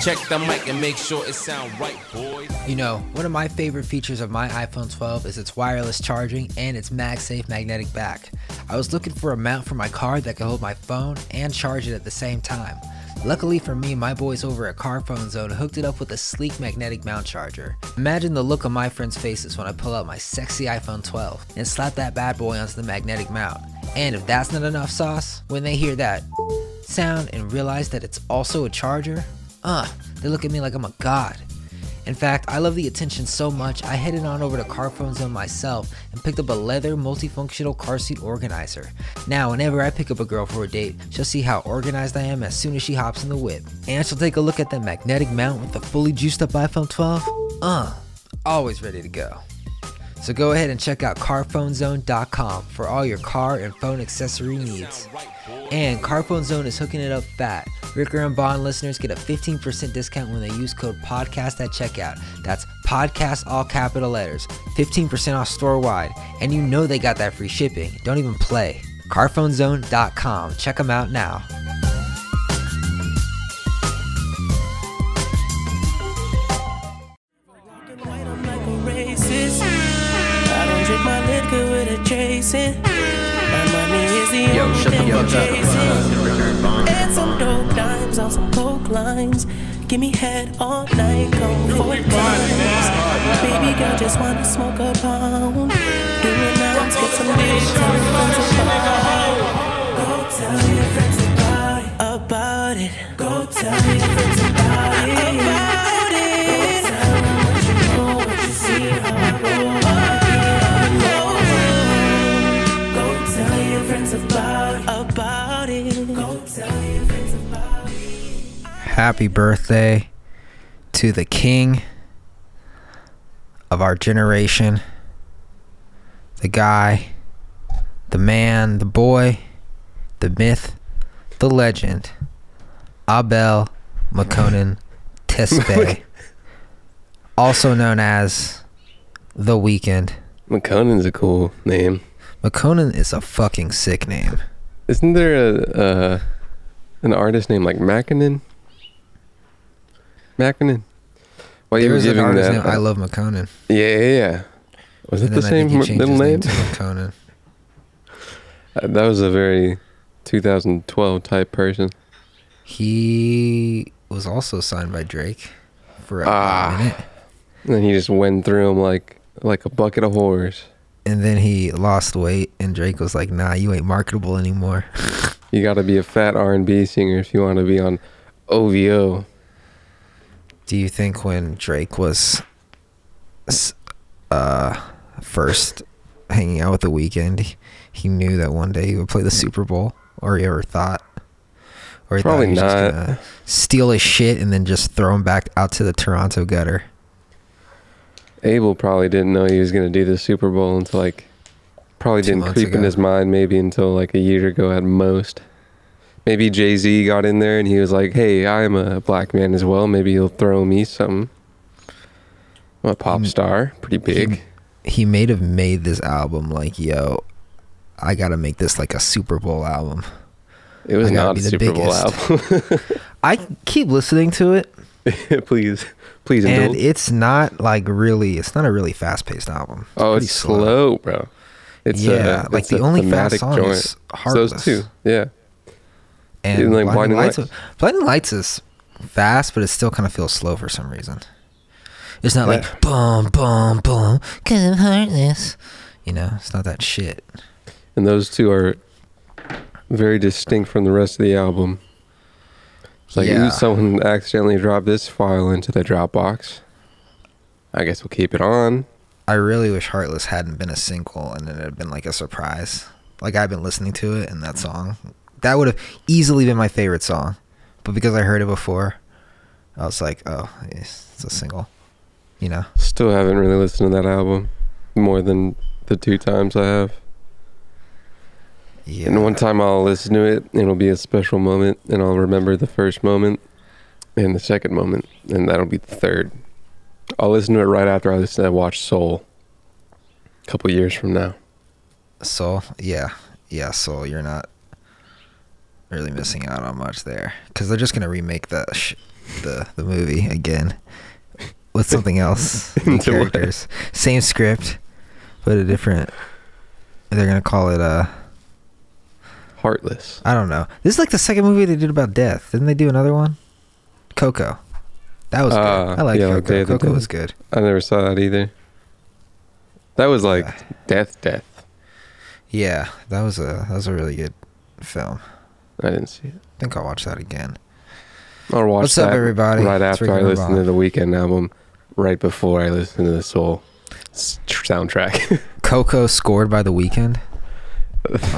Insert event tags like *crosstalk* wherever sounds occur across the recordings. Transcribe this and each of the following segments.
Check the mic and make sure it sound right, boys. You know, one of my favorite features of my iPhone 12 is its wireless charging and its MagSafe magnetic back. I was looking for a mount for my car that could hold my phone and charge it at the same time. Luckily for me, my boys over at Car Phone Zone hooked it up with a sleek magnetic mount charger. Imagine the look on my friends' faces when I pull out my sexy iPhone 12 and slap that bad boy onto the magnetic mount. And if that's not enough sauce, when they hear that sound and realize that it's also a charger, uh, they look at me like I'm a god. In fact, I love the attention so much, I headed on over to Carphone Zone myself and picked up a leather multifunctional car seat organizer. Now, whenever I pick up a girl for a date, she'll see how organized I am as soon as she hops in the whip. And she'll take a look at the magnetic mount with the fully juiced up iPhone 12. Uh, always ready to go. So go ahead and check out carphonezone.com for all your car and phone accessory needs. And Carphone Zone is hooking it up fat. Ricker and Bond listeners get a 15% discount when they use code podcast at checkout. That's podcast all capital letters. 15% off store wide. And you know they got that free shipping. Don't even play. Carphonezone.com. Check them out now. White, I'm like a racist. I don't drink my liquor with a chasing. My money is the Yo, shut the fuck up. Chasing. Richard Bond. And some dope dimes on some coke lines. Give me head all night, come four times. Baby girl just wanna smoke a pound. Doing ounce, get some dick, tell your friends about it. Go tell your friends about it. About it. Go tell your Happy birthday to the king of our generation, the guy, the man, the boy, the myth, the legend, Abel Makonnen Tesfaye, *laughs* also known as The Weeknd. Makonnen's a cool name. Makonnen is a fucking sick name. Isn't there a uh, an artist named like Mackinnon? Mackinnon. Why you were There's an giving that? named I Love Makonnen. yeah, yeah, yeah. Was it the same little name? to Uh, that was a very 2012 type person. He was also signed by Drake for a Ah. minute, And then he just went through him like like a bucket of whores. and then he lost weight, and Drake was like, "Nah, you ain't marketable anymore." *laughs* You got to be a fat R&B singer if you want to be on OVO. Do you think when Drake was, uh, first hanging out with the Weeknd, he, he knew that one day he would play the Super Bowl, or he ever thought, or he Probably thought he was not. just gonna steal his shit and then just throw him back out to the Toronto gutter? Abel probably didn't know he was going to do the Super Bowl until like probably Two didn't creep in his mind maybe until like a year ago at most. Maybe Jay Z got in there and he was like, "Hey, I am a black man as well. Maybe he'll throw me some." I'm a pop mm. star, pretty big. he may have made this album like, yo, I gotta make this like a Super Bowl album. it was not a the Super Bowl biggest. album. *laughs* I keep listening to it, *laughs* please, please and indulge. it's not like really. It's not a really fast paced album. It's oh, pretty it's slow, bro. It's yeah, a, like it's the only fast song joint. is Heartless. Those two, yeah. And Even, like, Blinding, Blinding Lights. Lights? Blinding Lights is fast, but it still kind of feels slow for some reason. It's not Yeah. like boom, boom, boom, cause I'm heartless. You know, it's not that shit. And those two are very distinct from the rest of the album. It's like, Yeah. ooh, someone accidentally dropped this file into the Dropbox. I guess we'll keep it on. I really wish Heartless hadn't been a single and it had been like a surprise. Like I've been listening to it and that song, that would have easily been my favorite song. But because I heard it before, I was like, oh, it's a single. You know? Still haven't really listened to that album more than the two times I have. Yeah. And one time I'll listen to it, it'll be a special moment, and I'll remember the first moment and the second moment, and that'll be the third. I'll listen to it right after I listen to watch Soul. A couple years from now. Soul, yeah, yeah. Soul, you're not really missing out on much there because they're just gonna remake the sh- the the movie again with *laughs* something else. *laughs* Into what? characters, same script, but a different. They're gonna call it uh Heartless. I don't know. This is like the second movie they did about death. Didn't they do another one? Coco. That was Ah, good. I like yeah, Coco. of Coco was good. I never saw that either. That was like Yeah. death, death. Yeah, that was a that was a really good film. I didn't see it. I think I'll watch that again. I'll watch What's up, that everybody? right It's after I and listen to the Weeknd album, right before I listen to the Soul s- soundtrack. *laughs* Coco scored by the Weeknd.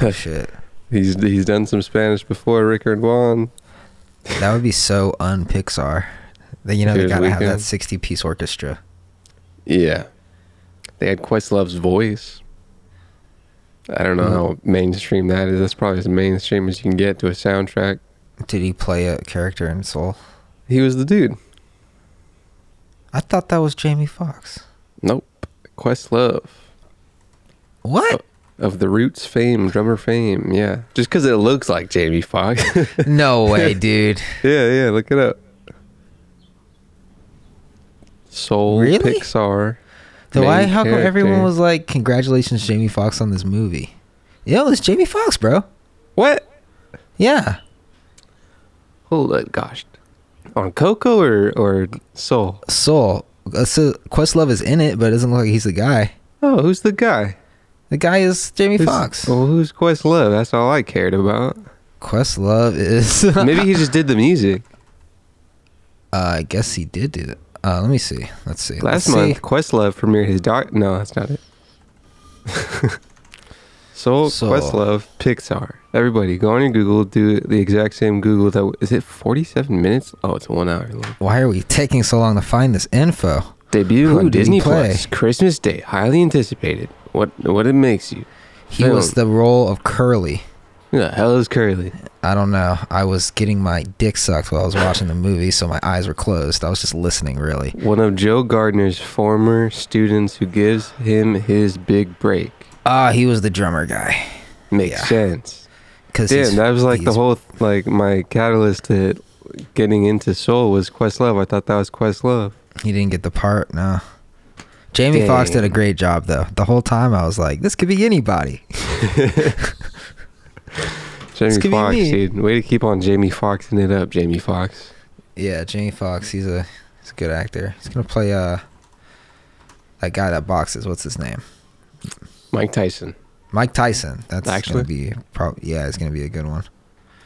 Oh *laughs* shit. he's he's done some Spanish before Rickard Juan. That would be so un Pixar. That you know they gotta have that sixty piece orchestra. Yeah, they had Questlove's voice. I don't know how mainstream that is. That's probably as mainstream as you can get to a soundtrack. Did he play a character in Soul? He was the dude. I thought that was Jamie Foxx. Nope, Questlove. What? Oh, of the Roots fame, drummer fame. Yeah, just because it looks like Jamie Foxx. *laughs* no way, *laughs* dude. yeah, yeah. Look it up. Soul Really? Pixar. So why? main How come everyone was like, "Congratulations, Jamie Foxx on this movie"? Yo, it's Jamie Foxx, bro. what? Yeah, Hold it, gosh. On Coco or or Soul? Soul. Uh, so Questlove is in it, but it doesn't look like he's the guy. Oh, who's the guy? The guy is Jamie Who's- Foxx. Well, who's Questlove? That's all I cared about. Questlove is. Maybe he just did the music. *laughs* Uh, I guess he did do that. Uh, let me see. Let's see. Last Let's month, see. Questlove premiered his doc. No, that's not it. *laughs* Soul, Soul. Questlove, Pixar. Everybody, go on your Google. Do the exact same Google. That is it. Forty-seven minutes. Oh, it's one hour long. Why are we taking so long to find this info? Debuting Who on Disney play? Plus, Christmas Day. Highly anticipated. What what it makes you? He was the role of Curly. Who the hell is Curly? I don't know. I was getting my dick sucked while I was watching the movie, so my eyes were closed. I was just listening, really. One of Joe Gardner's former students who gives him his big break. Ah, he was the drummer guy. Makes Yeah. sense. Cause Damn, he's- that was like the he's- whole like my catalyst to getting into Soul was Questlove. I thought that was Questlove. He didn't get the part. No. Jamie Foxx did a Dang. great job, though. The whole time, I was like, "This could be anybody." *laughs* *laughs* Jamie could be Foxx, me. dude. Way to keep on Jamie Foxxing it up, Jamie Foxx. Yeah, Jamie Foxx. He's a he's a good actor. He's gonna play uh that guy that boxes. What's his name? Mike Tyson. Mike Tyson. That's Actually? gonna be probably yeah. It's gonna be a good one.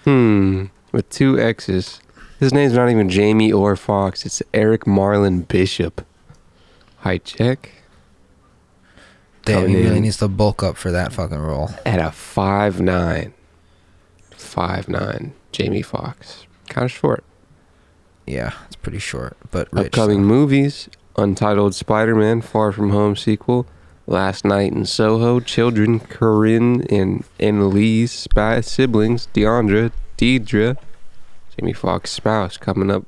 Hmm. With two X's. His name's not even Jamie or Foxx. It's Eric Marlon Bishop. Height check Damn, Coming he really in. needs to bulk up for that fucking role. at a five nine. Five nine. Jamie Foxx, Kind of short. Yeah, it's pretty short, but rich. Upcoming movies: Untitled Spider-Man: Far From Home sequel, Last Night in Soho, Children, Corinne and and Lee's spy siblings, Deandra, Deidre, Jamie Foxx spouse coming up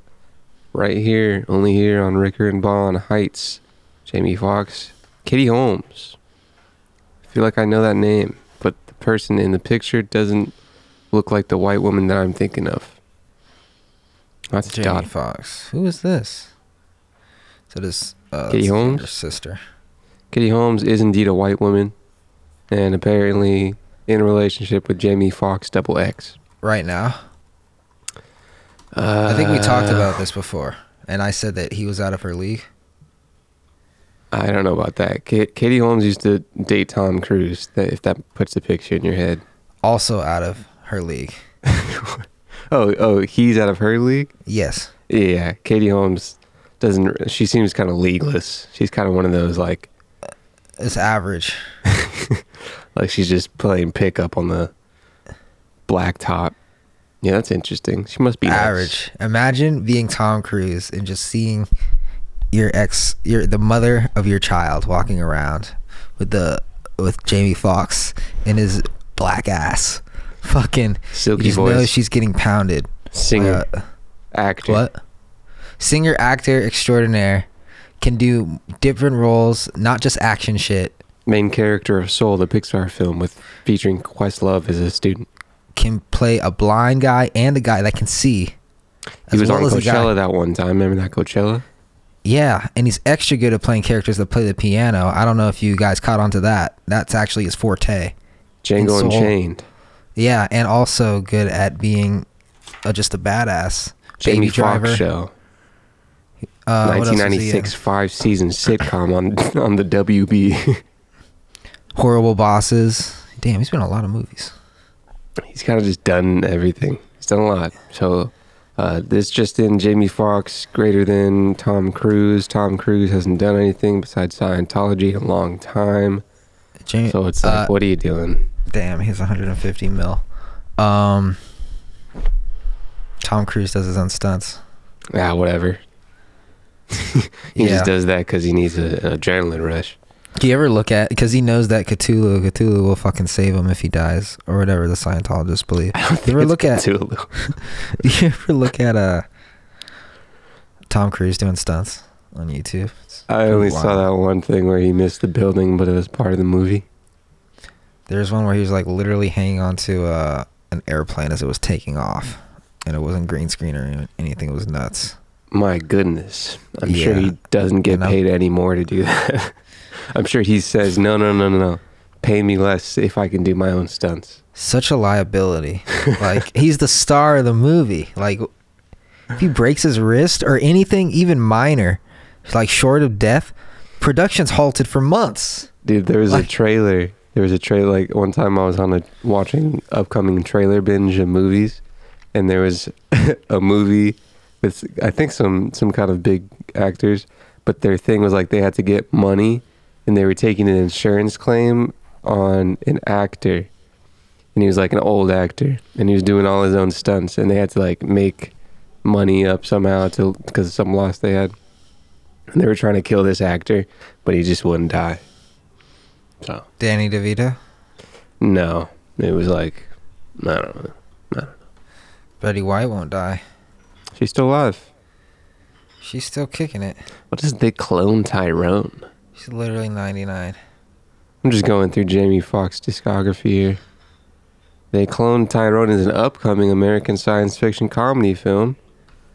right here, only here on Ricker and Bond Heights. Jamie Foxx, Kitty Holmes. I feel like I know that name, but the person in the picture doesn't look like the white woman that I'm thinking of. That's Jamie. Foxx. Who is this? So this uh, Katie Holmes? her sister. Kitty Holmes is indeed a white woman, and apparently in a relationship with Jamie Foxx double X. Right now, Uh, I think we talked about this before, and I said that he was out of her league. I don't know about that. Katie Holmes used to date Tom Cruise. If that puts the picture in your head. Also out of her league. *laughs* Oh, oh, he's out of her league. Yes. Yeah, Katie Holmes doesn't. She seems kind of leagueless. She's kind of one of those like, uh, It's average. *laughs* like she's just playing pickup on the blacktop. Yeah, that's interesting. She must be nice. average. Imagine being Tom Cruise and just seeing your ex, your the mother of your child walking around with the with Jamie Foxx in his black ass. Fucking Silky you voice. know she's getting pounded. Singer, Uh, actor. what? Singer, actor extraordinaire, can do different roles, not just action shit. main character of Soul, the Pixar film with featuring Questlove as a student. Can play a blind guy and a guy that can see. He As was well on Coachella that one time. Remember that Coachella? Yeah, and he's extra good at playing characters that play the piano. I don't know if you guys caught on to that. That's actually his forte. Django. Unchained. Yeah, and also good at being uh, just a badass. Jamie Baby Driver. Foxx show. Uh, what else was he in? 1996 five season sitcom on *laughs* on the WB. Horrible Bosses. Damn, he's been in a lot of movies. He's kind of just done everything. He's done a lot. So uh, this just in Jamie Foxx greater than Tom Cruise. Tom Cruise hasn't done anything besides Scientology in a long time. Jamie, So it's like, uh, what are you doing? Damn, he's 150 mil. Um, Tom Cruise does his own stunts. Ah, whatever. *laughs* he Yeah. just does that because he needs a, an adrenaline rush. Do you ever look at because he knows that Cthulhu, Cthulhu will fucking save him if he dies or whatever the Scientologists believe. *laughs* I don't You ever look at Cthulhu. Do *laughs* you ever look at uh Tom Cruise doing stunts on YouTube? It's I only saw that one thing where he missed the building, but it was part of the movie. There's one where he was like literally hanging onto uh, an airplane as it was taking off, and it wasn't green screen or anything. It was nuts. My goodness. I'm sure he doesn't get paid any more to do *laughs* that. I'm sure he says, no, no, no, no, no. Pay me less if I can do my own stunts. Such a liability. *laughs* like he's the star of the movie. Like if he breaks his wrist or anything even minor, like short of death, production's halted for months. Dude, there was a trailer. There was a trailer. Like one time, I was on a watching upcoming trailer binge of movies, and there was *laughs* a movie with I think some some kind of big actors, but their thing was like they had to get money, and they were taking an insurance claim on an actor, and he was like an old actor, and he was doing all his own stunts, and they had to like make money up somehow to because of some loss they had, and they were trying to kill this actor, but he just wouldn't die. So Danny DeVito, no, it was like I don't know. Betty White won't die. She's still alive. She's still kicking it. What is they clone Tyrone? She's literally 99. I'm just going through Jamie Foxx discography here. They cloned Tyrone as an upcoming American science fiction comedy film.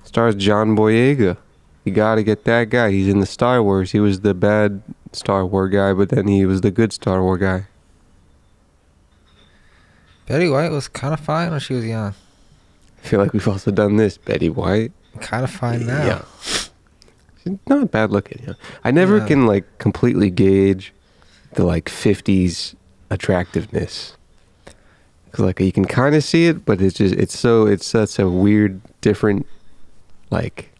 Stars John Boyega. You gotta get that guy. He's in the Star Wars. He was the bad Star Wars guy, but then he was the good Star Wars guy. Betty White was kind of fine when she was young. I feel like we've also done this. Betty White. Kind of fine now. Yeah. She's not bad looking. Yeah. I never Yeah. can like completely gauge the like 50s attractiveness. Cause like you can kind of see it, but it's just it's so it's such a weird, different, like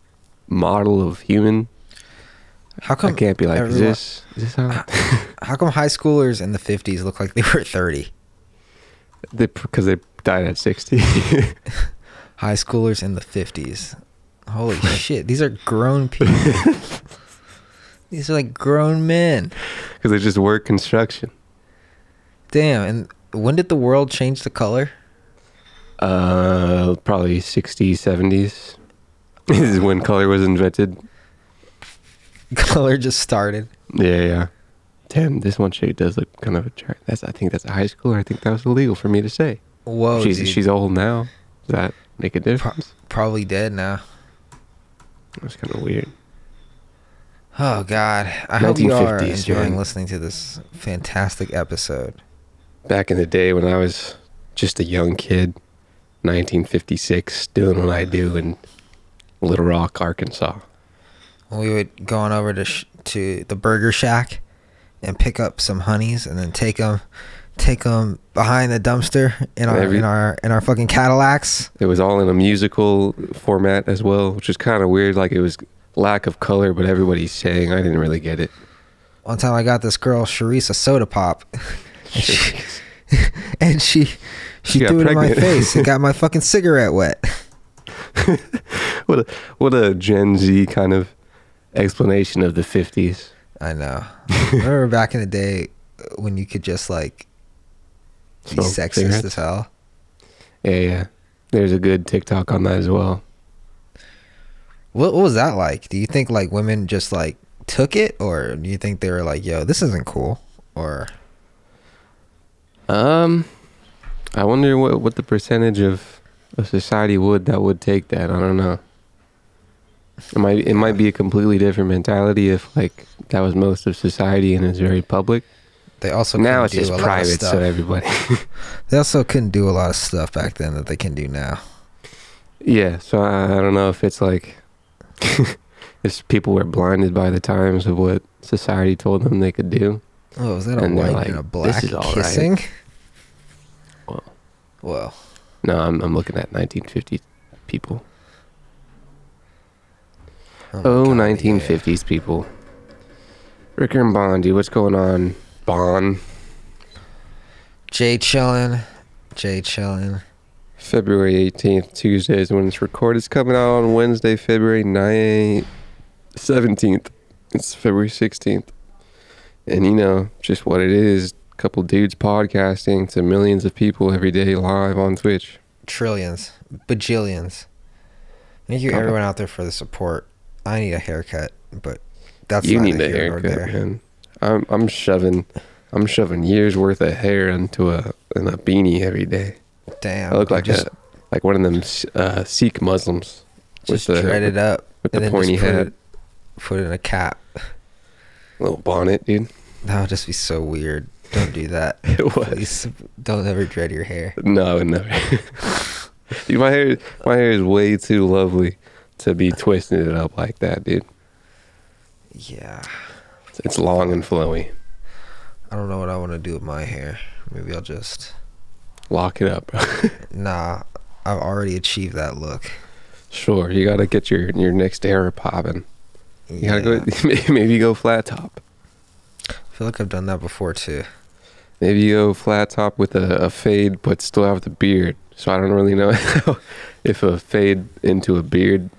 model of human. How come I can't be like, is this is this how? *laughs* How come high schoolers in the 50s look like they were *laughs* 30? Because they died at 60. *laughs* High schoolers in the 50s. Holy shit, these are grown people. these are like grown men. Because they just work construction. Damn, and when did the world change the color? Uh, probably 60s, 70s. this is when color was invented. *laughs* Color just started. Yeah, yeah. Damn, this one chick does look kind of attractive. That's I think that's a high schooler. I think that was illegal for me to say. Whoa, she's dude. she's old now. Does that make a Pro- difference? probably dead now. That's kind of weird. Oh God, I hope you are enjoying man. listening to this fantastic episode. Back in the day when I was just a young kid, 1956, doing what I do in Little Rock, Arkansas. We would go on over to sh- to the Burger Shack and pick up some honeys and then take them take them behind the dumpster in our Every- in our in our fucking Cadillacs. It was all in a musical format as well, which is kind of weird. Like it was lack of color, but everybody's saying I didn't really get it. One time I got this girl Sharice a soda pop, and *laughs* she *laughs* and she, she She threw it in my face and got *laughs* my fucking cigarette wet. What a what a Gen Z kind of explanation of the 50s. I know. *laughs* Remember back in the day when you could just like be Smoke sexist cigarettes? as hell. Yeah, yeah. There's a good TikTok on that as well. What, what was that like? Do you think like women just like took it, or do you think they were like, "Yo, this isn't cool," or Um, I wonder what what the percentage of a society would that would take that. I don't know. It might it might be a completely different mentality if like that was most of society and it's very public. They also now it's do just a private, so everybody. *laughs* They also couldn't do a lot of stuff back then that they can do now. yeah, so I, I don't know if it's like *laughs* if people were blinded by the times of what society told them they could do. Oh, is that a And white and like, a "This black is all right." kissing? Well. Well, No, I'm I'm looking at 1950 people. Oh my Oh, God, 1950s people. Ricker and Bondy, what's going on? Bond. Jay chillin'. Jay chillin'. February 18th, Tuesday is when it's recorded. It's coming out on Wednesday, February 9th, 17th. It's February 16th. And you know, just what it is. A couple dudes podcasting to millions of people every day live on Twitch. Trillions. Bajillions. Thank you God. everyone out there for the support. I need a haircut, but that's you need a haircut, man. I'm I'm shoving I'm shoving years worth of hair into a in a beanie every day. Damn. I look like just, a like one of them uh, Sikh Muslims just the dread it up with and the then pointy put head, it, put it in a cap. little bonnet, dude. That would just be so weird. Don't do that. *laughs* It was. Please don't ever dread your hair. No, I would never. *laughs* dude, my hair, my hair is way too lovely to be twisting it up like that, dude. Yeah. It's, long and flowy. I don't know what I want to do with my hair. Maybe I'll just. Lock it up. *laughs* Nah, I've already achieved that look. sure, you gotta get your your next era popping. You Yeah. gotta go. *laughs* Maybe go flat top. I feel like I've done that before too. Maybe you go flat top with a, a fade, but still have the beard. So I don't really know *laughs* if a fade into a beard,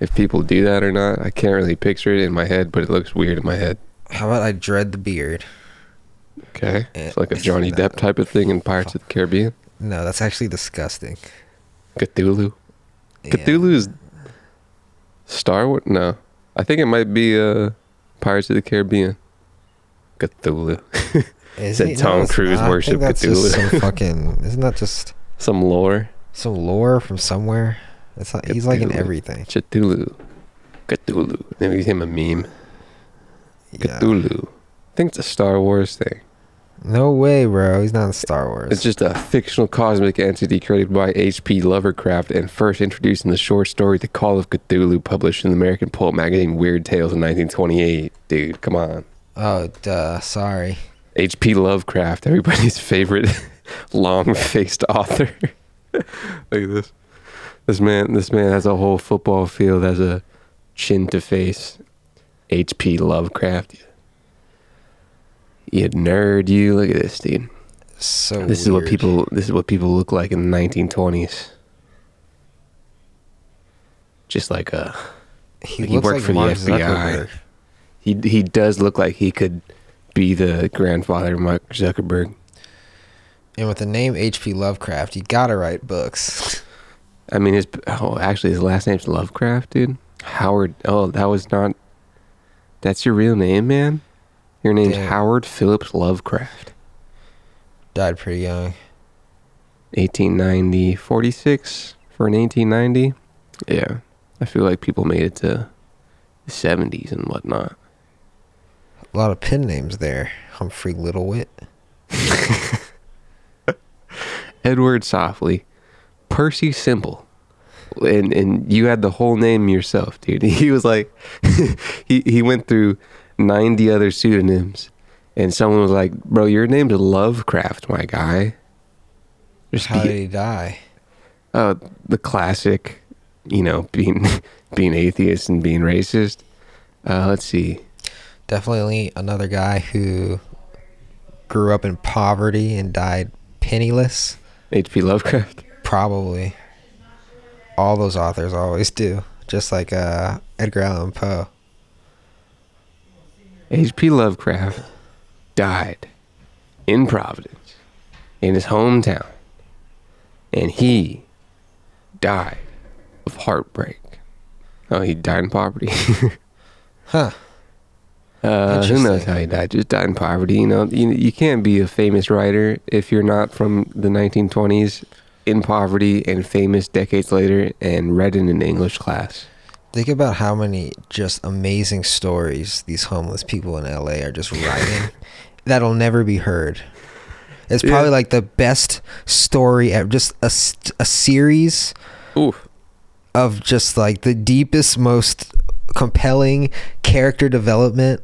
if people do that or not. I can't really picture it in my head, but it looks weird in my head. How about I dread the beard? Okay, it's like a Johnny Depp type of thing in Pirates of the Caribbean. No, that's actually disgusting. Cthulhu. Yeah. Cthulhu is Star Wars. No, I think it might be uh Pirates of the Caribbean. Cthulhu. *laughs* Is said he? Tom it's Cruise not. Worship Cthulhu. Some *laughs* fucking. Isn't that just Some lore. some lore from somewhere? It's not. He's like in Cthulhu. everything. Cthulhu. Cthulhu. Maybe him a meme. Yeah. Cthulhu. I think it's a Star Wars thing. No way, bro. He's not in Star Wars. It's just a fictional cosmic entity created by H.P. Lovecraft and first introduced in the short story The Call of Cthulhu, published in the American pulp magazine Weird Tales in 1928. Dude, come on. oh, duh. Sorry. H.P. Lovecraft, everybody's *laughs* favorite *laughs* long-faced author. *laughs* Look at this. This man, this man has a whole football field as a chin to face. H.P. Lovecraft. You nerd, you. Look at this, dude. So. This is what people. This is what people look like in the 1920s. Just like a. He, he looks worked like for the Mark FBI. Zuckerberg. He he does look like he could be the grandfather of Mark Zuckerberg. And with the name H.P. Lovecraft, you gotta write books. *laughs* I mean, his oh, actually, his last name's Lovecraft, dude. Howard. Oh, that was not. That's your real name, man. Your name's Damn. Howard Phillips Lovecraft. Died pretty young. 1890, 46 for an 1890. Yeah, I feel like people made it to the 70s and whatnot. A lot of pen names there. Humphrey Littlewit. *laughs* Edward Softly, Percy Simple. And and you had the whole name yourself, dude. *laughs* He was like *laughs* he he went through 90 other pseudonyms and someone was like, "Bro, your name's Lovecraft, my guy." Just How be- did he die? uh, the classic, you know, being *laughs* being atheist and being racist. Uh, let's see. Definitely another guy who grew up in poverty and died penniless. H.P. Lovecraft. Probably. All those authors always do. Just like uh, Edgar Allan Poe. H.P. Lovecraft died in Providence, in his hometown, and he died of heartbreak. Oh, he died in poverty. *laughs* Huh. Uh, who knows how he died? Just died in poverty. You know, you, you can't be a famous writer if you're not from the 1920s in poverty and famous decades later and read in an English class. Think about how many just amazing stories these homeless people in LA are just *laughs* writing that'll never be heard. It's Yeah. probably like the best story ever. Just a, a series Oof. of just like the deepest, most compelling character development.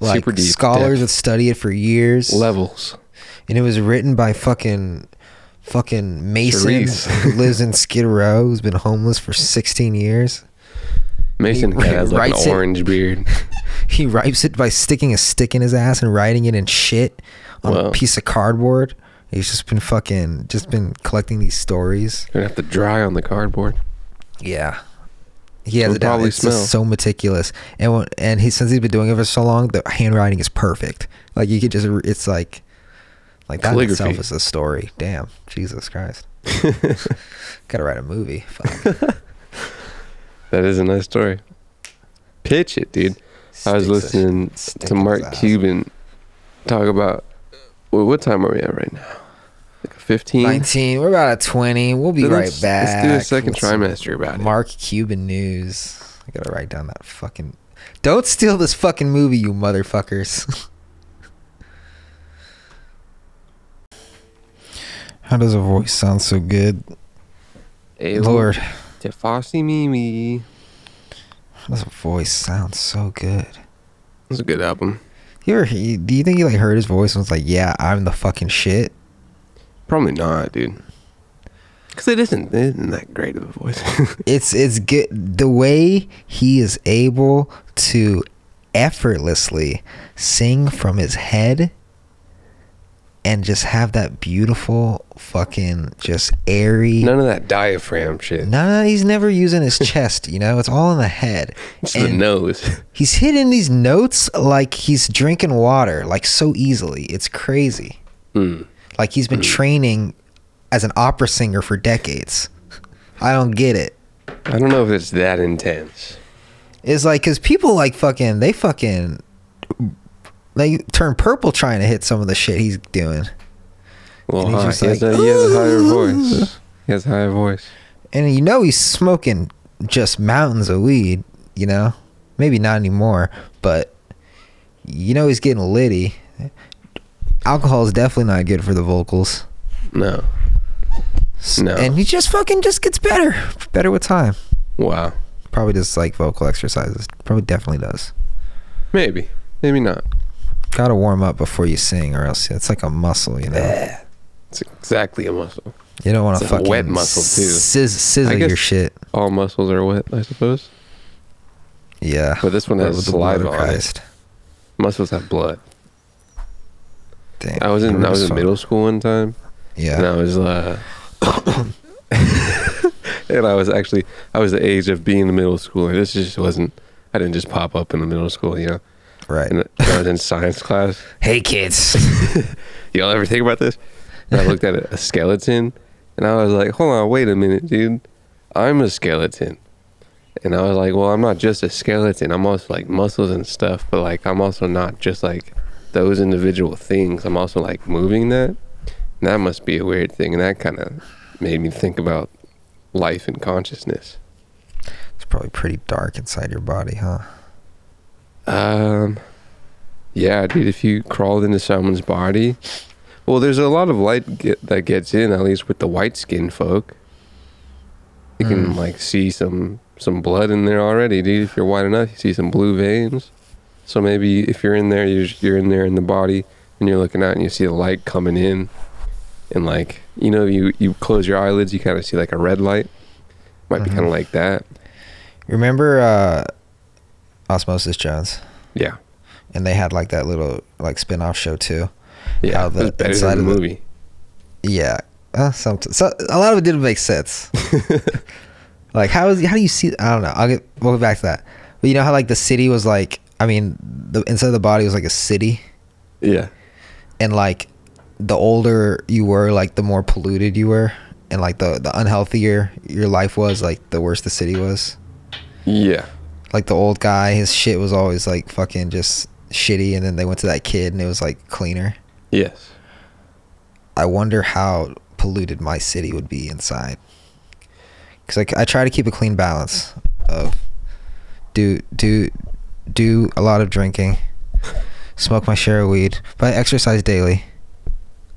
Like Super deep scholars depth. would study it for years. Levels. and it was written by fucking fucking Mason Charisse. lives in *laughs* Skid Row who's been homeless for 16 years. Mason He has like an it- orange beard. *laughs* He writes it by sticking a stick in his ass and writing it in shit on a piece of cardboard. He's just been fucking just been collecting these stories. Gonna have to dry on the cardboard. Yeah. He has it down. probably It's just so meticulous, and when, and he since he's been doing it for so long, the handwriting is perfect. Like you could just, it's like, like that in itself is a story. Damn, Jesus Christ! *laughs* Gotta write a movie. *laughs* That is a nice story. Pitch it, dude. I was listening to Mark. Cuban talk about. Uh, well, what time are we at right now? Like 15? 19. We're about at 20. We'll be Then right let's- back. Let's do a second with some trimester about it. Mark Cuban news. I gotta write down that fucking. Don't steal this fucking movie, you motherfuckers. *laughs* How does a voice sound so good? Hey, Lord, Te Mimi. how does a voice sound so good? That's a good album. You ever, do you think he like heard his voice and was like, "Yeah, I'm the fucking shit"? Probably not, dude. Because it isn't, it isn't that great of a voice. *laughs* It's it's good the way he is able to effortlessly sing from his head and just have that beautiful fucking just airy. None of that diaphragm shit. No, he's never using his *laughs* chest. You know, it's all in the head. It's the nose. *laughs* He's hitting these notes like he's drinking water, like so easily. It's crazy. Mm. Like he's been training as an opera singer for decades. *laughs* I don't get it. I don't know if it's that intense. It's like because people like fucking they fucking they turn purple trying to hit some of the shit he's doing, Well, And he's just he, has like, a, he has a higher voice. He has a higher voice. and you know he's smoking just mountains of weed. You know, maybe not anymore, but you know he's getting litty. Alcohol is definitely not good for the vocals. No. No. and he just fucking just gets better, better with time. Wow. Probably just like vocal exercises. Probably definitely does. Maybe. Maybe not. Gotta warm up before you sing, or else it's like a muscle, you know. It's exactly a muscle. You don't want to fucking wet muscle, too. Sizz, sizzle your shit. All muscles are wet, I suppose. Yeah. But this one has saliva on it. Muscles have blood. Damn. I was in I was in middle school one time, Yeah, and I was uh, *coughs* and I was actually I was the age of being a middle schooler. This just wasn't. I didn't just pop up in the middle school, you know. Right. And I was in science class. Hey kids. *laughs* Y'all ever think about this? And I looked at a, skeleton, and I was like, "Hold on, wait a minute, dude. I'm a skeleton." And I was like, "Well, I'm not just a skeleton. I'm also like muscles and stuff, but like I'm also not just like those individual things. I'm also like moving that. And that must be a weird thing." And that kind of made me think about life and consciousness. it's probably pretty dark inside your body, huh? Um, yeah, dude. If you crawled into someone's body, well, there's a lot of light get, that gets in, at least with the white skinned folk. You can Mm. like see some some blood in there already, dude. If you're white enough, you see some blue veins. So maybe if you're in there, you're you're in there in the body, and you're looking out, and you see the light coming in, and like you know, you you close your eyelids, you kind of see like a red light. Might be Mhm. kind of like that. Remember uh Osmosis Jones? Yeah, And they had like that little like spin-off show too. yeah. The inside the of the- movie. Yeah. Uh, some, so a lot of it didn't make sense. *laughs* like how is how do you see I don't know. I'll get we'll get back to that. But you know how like the city was like I mean the inside of the body was like a city Yeah. and like the older you were like the more polluted you were and like the the unhealthier your life was like the worse the city was. Yeah. Like the old guy his shit was always like fucking just shitty and then they went to that kid and it was like cleaner. Yes. I wonder how polluted my city would be inside. Cause I, I try to keep a clean balance of do do do a lot of drinking, smoke my share of weed, but I exercise daily.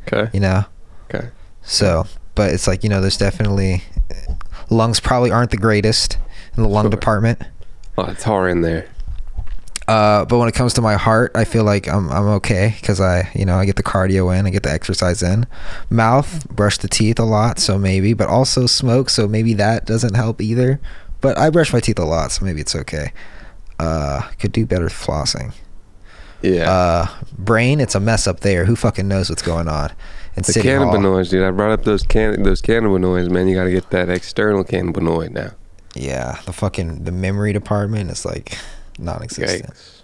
Okay. You know, Okay. so but it's like you know, there's definitely lungs probably aren't the greatest in the lung Sure. department. Lot of tar in there. Uh, but when it comes to my heart, I feel like I'm I'm okay because I you know I get the cardio in, I get the exercise in. Mouth, brush the teeth a lot, so maybe, but also smoke, so maybe that doesn't help either. But I brush my teeth a lot, so maybe it's okay. Uh, could do better flossing. Yeah. Uh, brain, it's a mess up there. Who fucking knows what's going on? In the City Hall. dude. I brought up those can those cannabinoids, man. You got to get that external cannabinoid now. Yeah, the fucking the memory department is like non-existent. Yikes.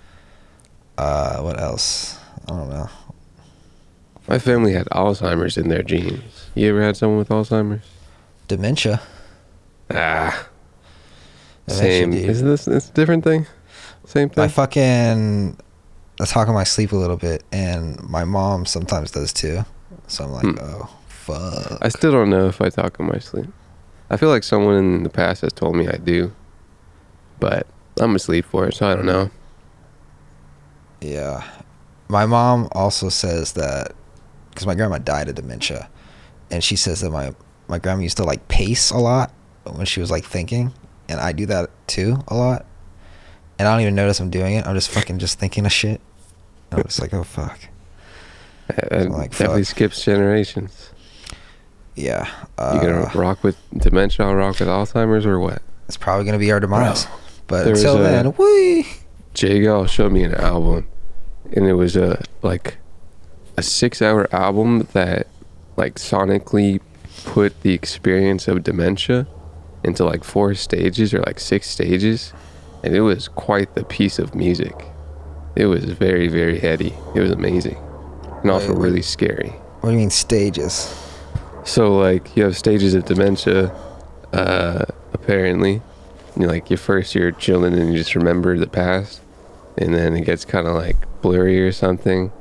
Uh, what else? I don't know. My family had Alzheimer's in their genes. You ever had someone with Alzheimer's? Dementia. Ah. Dementia, Same. dude. Is this it's a different thing? Same thing. I fucking I talk in my sleep a little bit, and my mom sometimes does too. So I'm like, Hmm. oh fuck. I still don't know if I talk in my sleep. I feel like someone in the past has told me I do, but I'm asleep for it, so I don't know. Yeah, my mom also says that because my grandma died of dementia, and she says that my my grandma used to like pace a lot when she was like thinking, and I do that too a lot, and I don't even notice I'm doing it. I'm just fucking just thinking of shit. I'm just like, oh fuck. *laughs* It like, definitely fuck. skips generations. Yeah. You gonna Uh, rock with dementia? I'll rock with Alzheimer's or what? it's probably gonna be our demise. But until a- then, wee. Jay Gal showed me an album, and it was a like a six-hour album that like sonically put the experience of dementia into like four stages or like six stages, and it was quite the piece of music. It was very very heady. It was amazing, and also wait. really scary. What do you mean stages? So like you have stages of dementia, uh, apparently. You like your first you're chilling and you just remember the past, and then it gets kind of like blurry or something,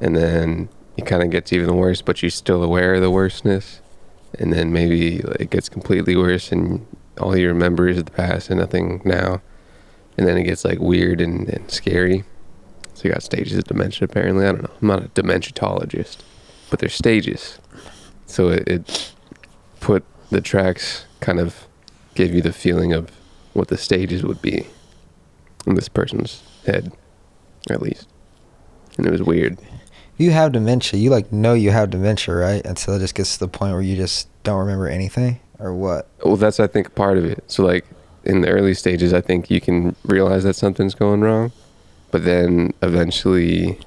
and then it kind of gets even worse, but you're still aware of the worstness, and then maybe it gets completely worse and all you remember is the past and nothing now, and then it gets like weird and, and scary. So you got stages of dementia apparently. I don't know. I'm not a dementiatologist, but there's stages. So it, it put the tracks kind of gave you the feeling of what the stages would be in this person's head, at least. And it was weird. You have dementia. You like know you have dementia, right? Until it just gets to the point where you just don't remember anything, or what? Well, that's I think part of it. So like in the early stages, I think you can realize that something's going wrong, but then eventually,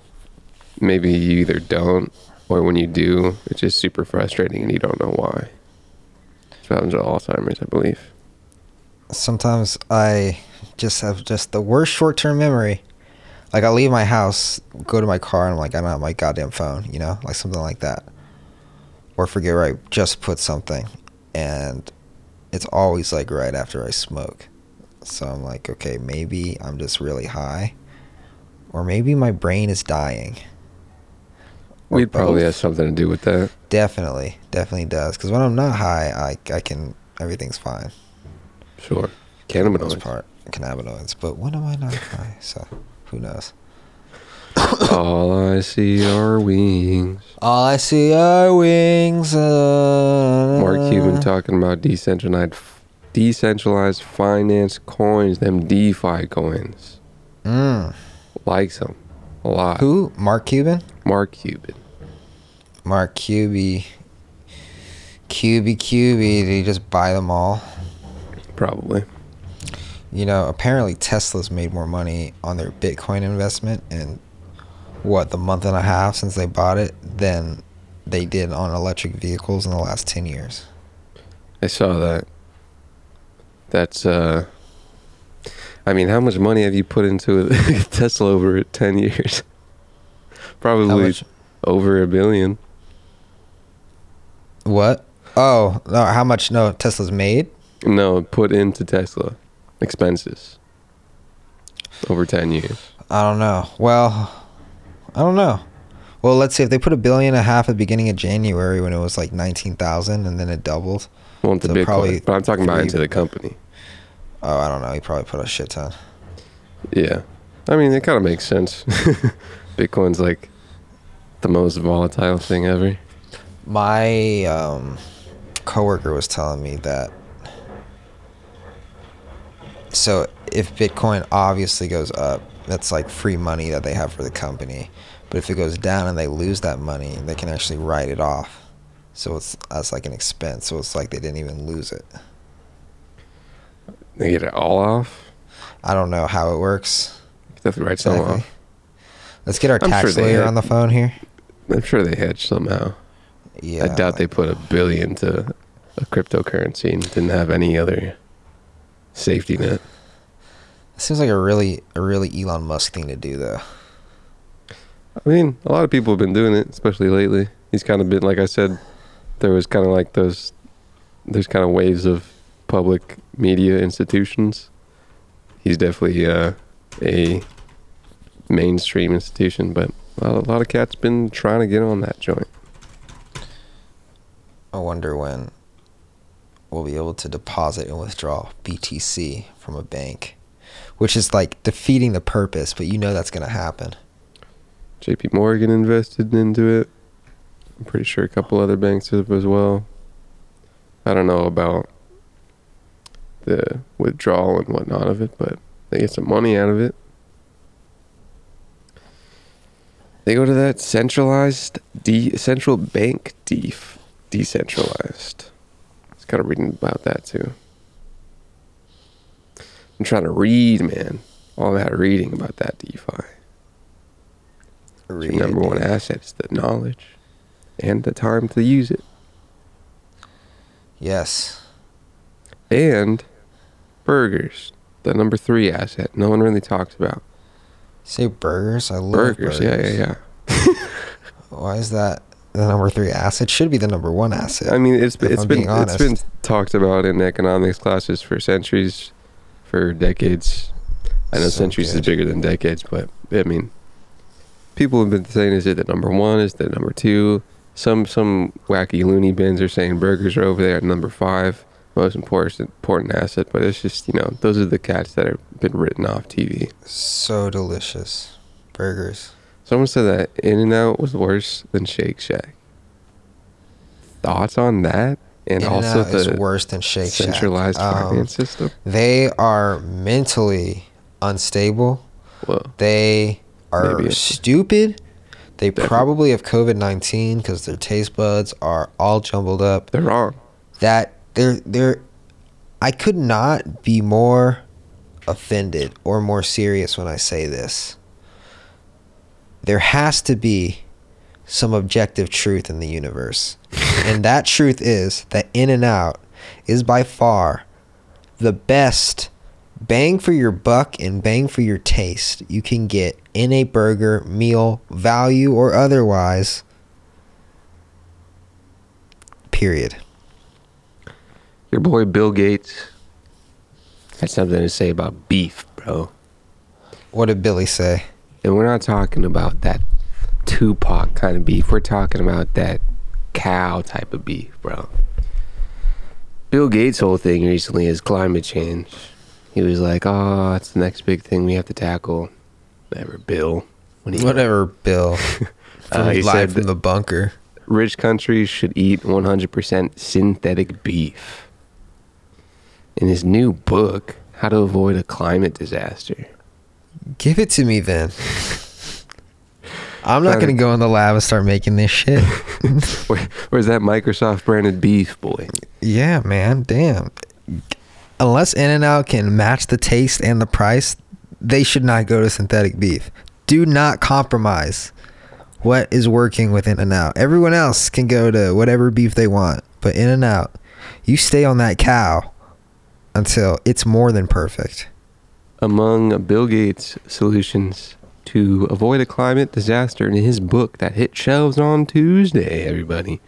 maybe you either don't, or when you do, it's just super frustrating and you don't know why. What happens with Alzheimer's, I believe. Sometimes I just have just the worst short-term memory. Like I leave my house, go to my car, and I'm like, I don't have my goddamn phone, you know, like something like that. Or forget where I just put something, and it's always like right after I smoke. So I'm like, okay, maybe I'm just really high, or maybe my brain is dying. Weed probably has something to do with that. Definitely, definitely does. Because when I'm not high, I I can everything's fine. Sure. Cannabinoids. most part, cannabinoids. But when am I not high? So who knows? *coughs* All I see are wings. All I see are wings. Uh, Mark Cuban talking about decentralized, decentralized finance coins, them DeFi coins. Mm. Likes them a lot. Who? Mark Cuban? Mark Cuban. Mark Cuby. Cuby Cuby. Did he just buy them all? Probably. You know, apparently Tesla's made more money on their Bitcoin investment in what the month and a half since they bought it than they did on electric vehicles in the last ten years. I saw that. That's uh. I mean, how much money have you put into a *laughs* Tesla over 10 years? Probably over a billion. What? Oh, no, how much? No, Tesla's made. No, put into Tesla expenses over 10 years. I don't know. Well, I don't know. Well, let's say if they put a billion and a half at the beginning of January when it was like nineteen thousand, and then it doubled. Well, into So Bitcoin, probably but I'm talking about into the company. Oh, I don't know. He probably put a shit ton. Yeah, I mean it kind of makes sense. *laughs* Bitcoin's like the most volatile thing ever. My um, coworker was telling me that. So if Bitcoin obviously goes up, that's like free money that they have for the company. But if it goes down and they lose that money, they can actually write it off. So it's that's like an expense. So it's like they didn't even lose it. They get it all off. I don't know how it works. Definitely write some Exactly. off. Let's get our I'm tax sure lawyer had- on the phone here. I'm sure they hedge somehow. Yeah. I doubt like- they put a billion to a cryptocurrency and didn't have any other safety net. Seems like a really a really Elon Musk thing to do though. I mean, a lot of people have been doing it, especially lately. He's kind of been, like I said, there was kind of like those, there's kind of waves of public media institutions. He's definitely uh, a mainstream institution, but a lot, a lot of cats been trying to get on that joint. I wonder when we'll be able to deposit and withdraw BTC from a bank, which is like defeating the purpose, but you know that's going to happen. JP Morgan invested into it. I'm pretty sure a couple other banks have as well. I don't know about the withdrawal and whatnot of it, but they get some money out of it. They go to that centralized, de- central bank def- decentralized. I was kind of reading about that too. I'm trying to read, man. All that reading about that DeFi. Your number one asset is the knowledge and the time to use it. Yes. And burgers, the number three asset. No one really talks about Say burgers. I love burgers. burgers. Yeah, yeah, *laughs* Why is that the number three asset? Should be the number one asset. I mean, it's been, it's I'm been it's been talked about in economics classes for centuries, for decades. I know So centuries is bigger than decades, but I mean, people have been saying is it the number one? Is the number two? Some some wacky loony bins are saying burgers are over there at number five, most important important asset. But it's just you know those are the cats that have been written off TV. so delicious. Burgers. Someone said that In and Out was worse than Shake Shack. Thoughts on that? And also In-N-Out is the worse than Shake Shack. centralized Um, finance system. They are mentally unstable. They are stupid. They Definitely. probably have COVID nineteen because their taste buds are all jumbled up. they're wrong. That they're they're. I could not be more offended or more serious when I say this. There has to be some objective truth in the universe. *laughs* and that truth is that In and Out is by far the best bang for your buck and bang for your taste you can get in a burger, meal, value, or otherwise. Period. Your boy Bill Gates had something to say about beef, bro. What did Billy say? And we're not talking about that Tupac kind of beef. We're talking about that cow type of beef, bro. Bill Gates' whole thing recently is climate change. He was like, "Oh, it's the next big thing we have to tackle." Whatever, Bill. When he Whatever, Bill. *laughs* From Uh, he live said from the bunker. rich countries should eat 100% synthetic beef. In his new book, How to Avoid a Climate Disaster. Give it to me then. I'm not gonna go in the lab and start making this shit. *laughs* Where, where's that Microsoft branded beef, boy? yeah, man. Damn. Unless In and Out can match the taste and the price, they should not go to synthetic beef. Do not compromise what is working with In and Out. Everyone else can go to whatever beef they want, but In and Out, you stay on that cow until it's more than perfect. Among Bill Gates' solutions to avoid a climate disaster in his book that hit shelves on Tuesday, everybody.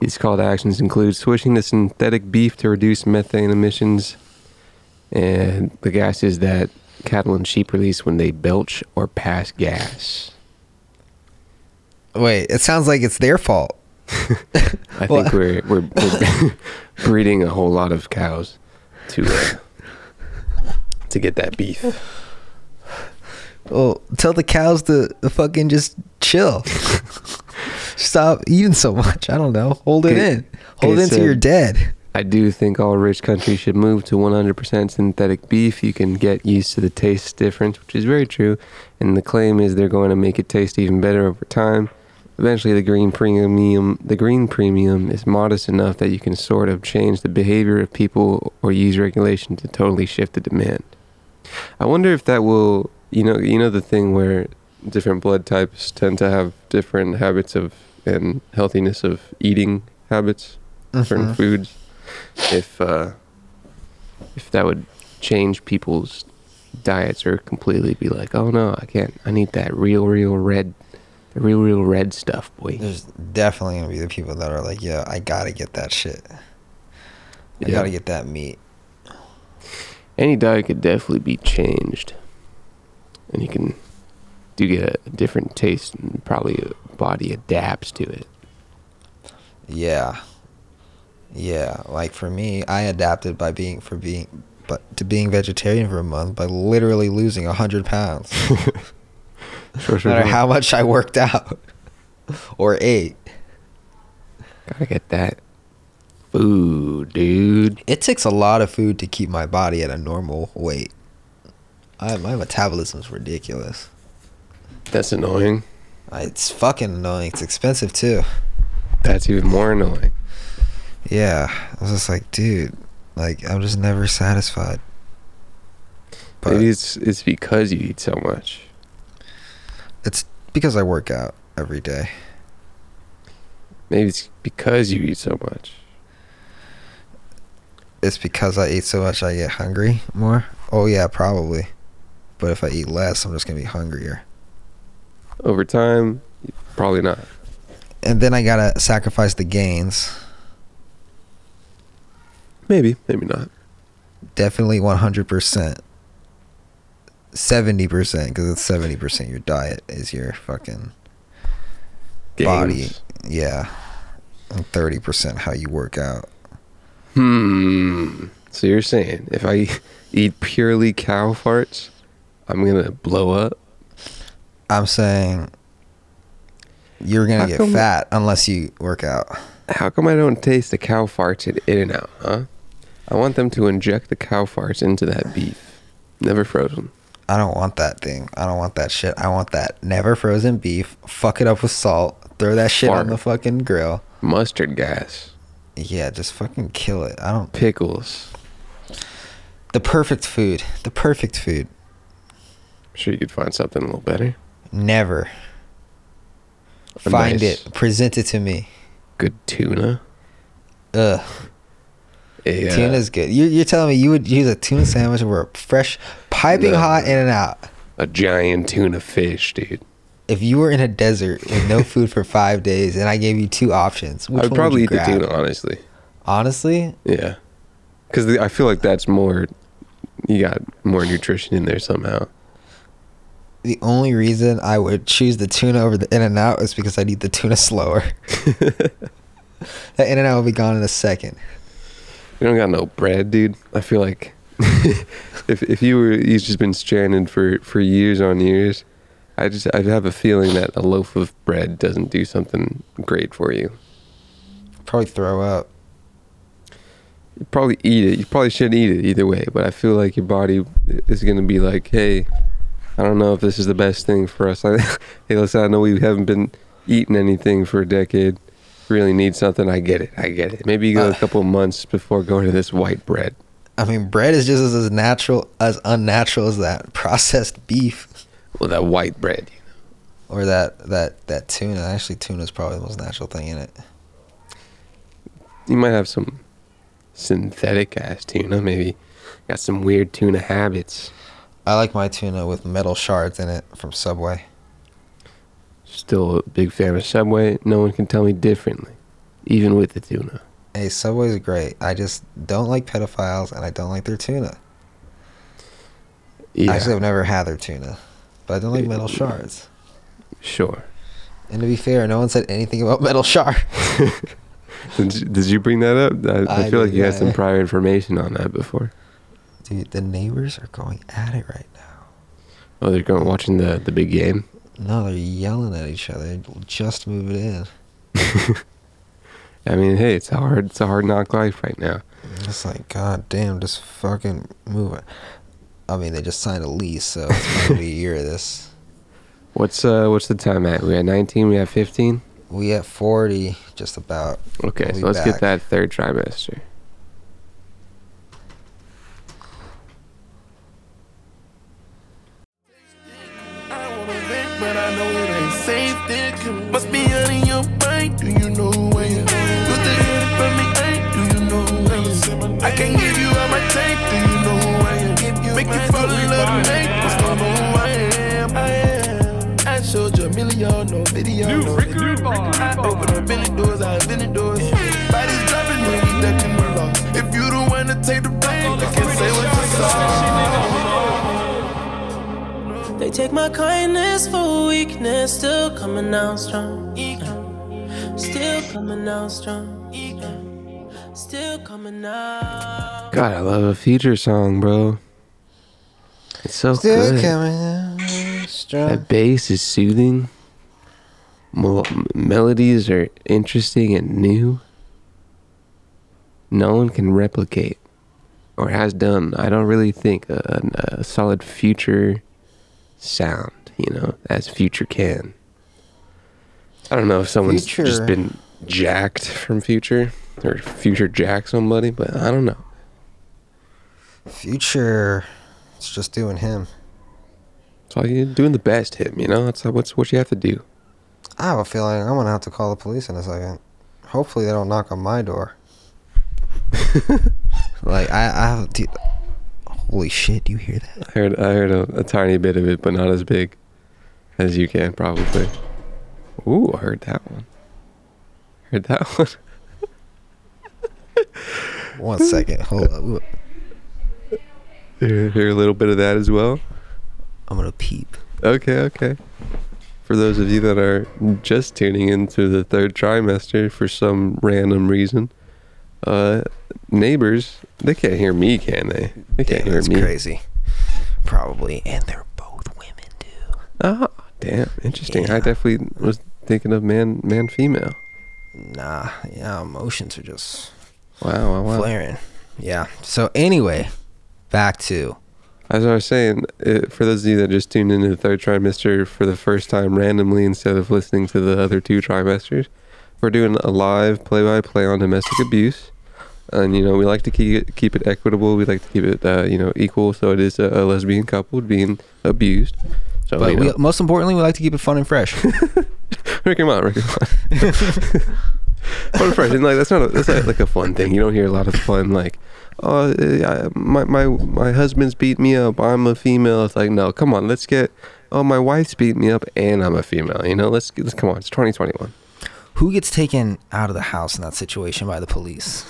His call to actions include switching to synthetic beef to reduce methane emissions and the gases that cattle and sheep release when they belch or pass gas. Wait, it sounds like it's their fault. *laughs* I *laughs* Well- think we're we're, we're *laughs* breeding a whole lot of cows to uh, to get that beef. Well, tell the cows to, fucking just chill. *laughs* Stop eating so much. I don't know. Hold it in. Hold it until so- you're dead. I do think all rich countries should move to 100% synthetic beef. You can get used to the taste difference, which is very true. And the claim is they're going to make it taste even better over time. Eventually, the green premium, the green premium is modest enough that you can sort of change the behavior of people or use regulation to totally shift the demand. I wonder if that will, you know, you know the thing where different blood types tend to have different habits of and healthiness of eating habits certain Mhm. foods if uh if that would change people's diets or completely be like oh no i can't i need that real real red real real red stuff boy There's definitely gonna be the people that are like, "Yeah, I gotta get that shit. I Yeah. gotta get that meat." any diet could definitely be changed and you can do get a different taste and probably body adapts to it Yeah. Yeah, like for me, I adapted by being for being but to being vegetarian for a month by literally losing a hundred pounds. *laughs* *laughs* sure no matter how much I worked out *laughs* or ate. gotta get that food dude It takes a lot of food to keep my body at a normal weight. I, my metabolism's ridiculous. that's annoying it's fucking annoying. It's expensive too. that's even more annoying Yeah, I was just like, dude, like I'm just never satisfied. But maybe it's it's because you eat so much it's because I work out every day. Maybe it's because you eat so much. It's because I eat so much I get hungry more. Oh yeah, probably. But if I eat less, I'm just gonna be hungrier. Over time, probably not. And then I gotta sacrifice the gains. Maybe, maybe not. Definitely 100%. 70% because it's 70% your diet is your fucking body. Yeah. And 30% how you work out. Hmm. So you're saying if I eat purely cow farts, I'm gonna blow up? I'm saying you're going How to get come- fat unless you work out. How come I don't taste the cow farts at In and Out, huh? I want them to inject the cow farts into that beef. Never frozen. I don't want that thing. I don't want that shit. I want that never frozen beef. Fuck it up with salt. Throw that shit Fart. on the fucking grill. Mustard gas. Yeah, just fucking kill it. I don't. Pickles. The perfect food. The perfect food. I'm sure you could find something a little better. Never. A Find nice- it. Present it to me. Good tuna. Ugh. A, uh, Tuna's good. You're, you're telling me you would use a tuna sandwich or a fresh, piping No. hot in and out. a giant tuna fish, dude. If you were in a desert with no food for five days and I gave you two options, which I would one probably would you eat the grab? tuna, honestly. Honestly, Yeah, because I feel like that's more. You got more nutrition in there somehow. the only reason I would choose the tuna over the In and Out is because I'd eat the tuna *laughs* slower. *laughs* that In and Out will be gone in a second. You don't got no bread, dude. I feel like *laughs* if if you were you've just been stranded for for years on years, I just I have a feeling that a loaf of bread doesn't do something great for you. Probably throw up. You probably eat it. You probably should eat it either way. But I feel like your body is gonna be like, hey, I don't know if this is the best thing for us. *laughs* hey, listen, I know we haven't been eating anything for a decade. Really need something. I get it. I get it. Maybe you go a Uh. couple months before going to this white bread. I mean, bread is just as natural, as unnatural as that *laughs* processed beef Well, that white bread. or that that that tuna. Actually, tuna is probably the most natural thing in it. You might have some synthetic ass tuna. Maybe got some weird tuna habits. I like my tuna with metal shards in it from Subway. Still a big fan of Subway. No one can tell me differently, even with the tuna. Hey, Subway's great. I just don't like pedophiles and I don't like their tuna. Yeah, Actually, I've never had their tuna, but I don't like metal shards. sure. And to be fair, no one said anything about Metal Shark. *laughs* Did you, did you bring that up? I, I I feel like you had some prior information on that before. Dude, the neighbors are going at it right now. Oh, they're going watching the the big game. No, they're yelling at each other. Just move it in. *laughs* I mean, hey, it's a hard it's a hard knock life right now. It's like, god damn, just fucking move it. I mean, they just signed a lease, so it's probably a *laughs* year of this. What's uh what's the time at? We at 19. We at 15. We at 40, just about. Okay, We'll so let's back. get that third trimester. Million, no video. no video. I open up many doors, I invented doors. Bodies dropping, no we ducking the law. If you don't wanna take the blame, I can say what you saw. They take my kindness for weakness, still coming out strong. Still coming out strong. Still coming out. God, I love a Future song, bro. It's so Still good. coming out strong. That bass is soothing. Mel- melodies are interesting and new. No one can replicate, or has done. I don't really think a, a solid Future sound, you know, as Future can. I don't know if someone's just been jacked from Future or Future jack somebody, but I don't know. Future, it's just doing him. So you're doing the best him, you know. That's what's what you have to do. I have a feeling I'm gonna have to call the police in a second. Hopefully, they don't knock on my door. *laughs* like I, I have. Dude, holy shit! Do you hear that? I heard I heard a, a tiny bit of it, but not as big as you can probably. Ooh, I heard that one. Heard that *laughs* one. One second, hold up. *laughs* Hear, hear a little bit of that as well. I'm gonna peep. Okay, okay. For those of you that are just tuning into the third trimester for some random reason, uh, neighbors they can't hear me, can they? They can't Damn, hear that's me. crazy. Probably, and they're both women too. Oh, damn, interesting. I definitely was thinking of man, man, female. Nah, yeah, emotions are just Wow, wow, wow. flaring. Yeah. So anyway, back to As I was saying, uh for those of you that just tuned into the third trimester for the first time randomly instead of listening to the other two trimesters, we're doing a live play-by-play on domestic abuse, and you know we like to keep it, keep it equitable. We like to keep it uh, you know equal, so it is a, a lesbian couple being abused. So But you we, most importantly, we like to keep it fun and fresh. *laughs* Rick him out, Rick him out. *laughs* *laughs* Fun and fresh, and like that's not a, that's not like a fun thing. You don't hear a lot of fun like, oh, I- my my my husband's beat me up. I'm a female. It's like no, come on, let's get. Oh, my wife's beat me up, and I'm a female. You know, let's let's come on. It's 2021. Who gets taken out of the house in that situation by the police?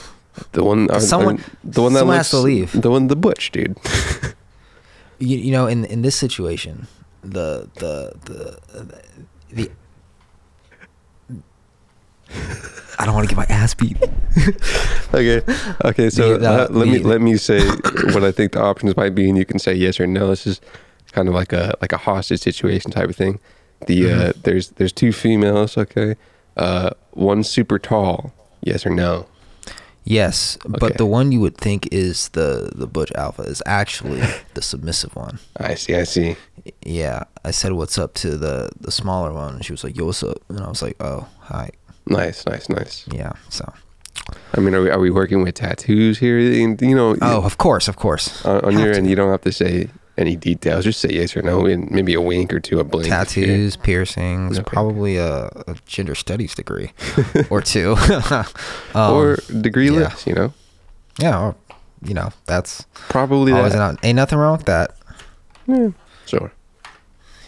The one, uh, Someone- the one that someone looks, has to leave. The one, the butch dude. *laughs* You, you know, in in this situation, the the the the. I don't want to get my ass beat. *laughs* okay, okay. So The- uh, let me the- let me say *laughs* what I think the options might be, and you can say yes or no. This is kind of like a like a hostage situation type of thing. The uh, Mm-hmm. there's there's two females. Okay, uh, one super tall. Yes or no? Yes, but the one you would think is the the butch alpha is actually *laughs* the submissive one. I see. I see. Yeah, I said what's up to the the smaller one. and She was like, "Yo, what's up?" And I was like, "Oh, hi." Nice, nice, nice. Yeah. So. I mean, are we are we working with tattoos here? You know, Oh, of course, of course. on, on your to. end, you don't have to say any details. Just say yes or no, and maybe a wink or two, a blink. tattoos, piercings, Okay. probably a, a gender studies degree *laughs* or two. *laughs* Um, or degree yeah. You know, yeah, or, you know that's probably always that. an, ain't nothing wrong with that. Yeah, sure.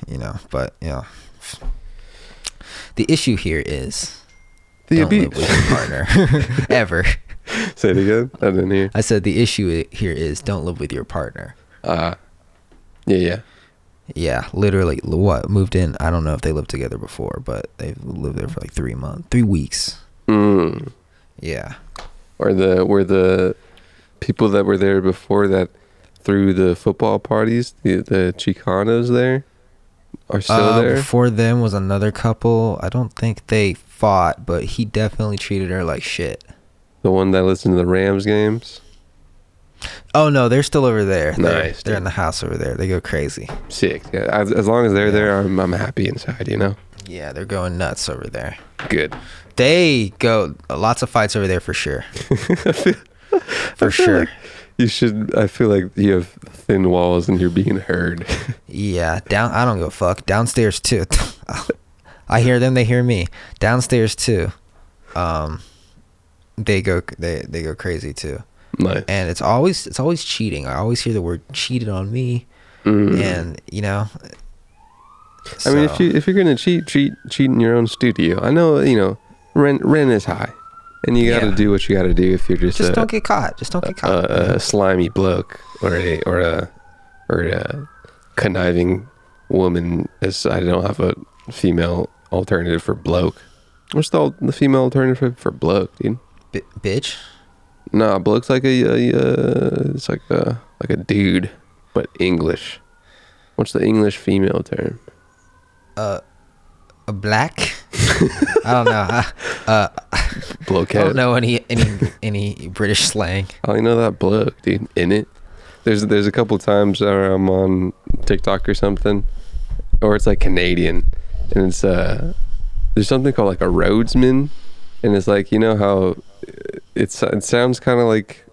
You know, but you know, the issue here is The don't abuse. live with your partner *laughs* ever. Say it again. I didn't hear. I said the issue here is don't live with your partner. Uh, yeah, yeah. Yeah, literally. What moved in? I don't know if they lived together before, but they lived there for like three months, three weeks. Mm. Yeah. Or the were the people that were there before that threw the football parties, the the Chicanos there, are still Uh, there. Before them was another couple. I don't think they fought, but he definitely treated her like shit. The one that listened to the Rams games. Oh no, they're still over there. They're, Nice, They're dude. in the house over there. They go crazy. Sick. Yeah, as, as long as they're Yeah. there, I'm I'm happy inside. You know. Yeah, they're going nuts over there. Good. They go lots of fights over there for sure. *laughs* for sure. You should. I feel like you have thin walls and you're being heard. Yeah, down. I don't go fuck. Downstairs too. *laughs* I hear them. They hear me. Downstairs too. Um, they go. They they go crazy too. nice. And it's always it's always cheating. I always hear the word cheated on me. Mm. And you know. I mean, if you if you're gonna cheat, cheat cheat in your own studio. I know you know rent rent is high, and you got to Yeah. do what you got to do if you're just, just a, don't get caught. Just don't get caught. a, a slimy bloke or a or a or a conniving woman. As I don't have a female alternative for bloke. What's the the female alternative for bloke, dude? B- bitch. Nah, bloke's like a, a uh, it's like a like a dude, but English. What's the English female term? A black. I don't know. I, uh, I don't know any any any British slang. I only know that bloke, dude. In it. There's there's a couple times where I'm on TikTok or something, or it's like Canadian, and it's uh, there's something called like a roadsman, and it's like you know how it's it sounds kind of like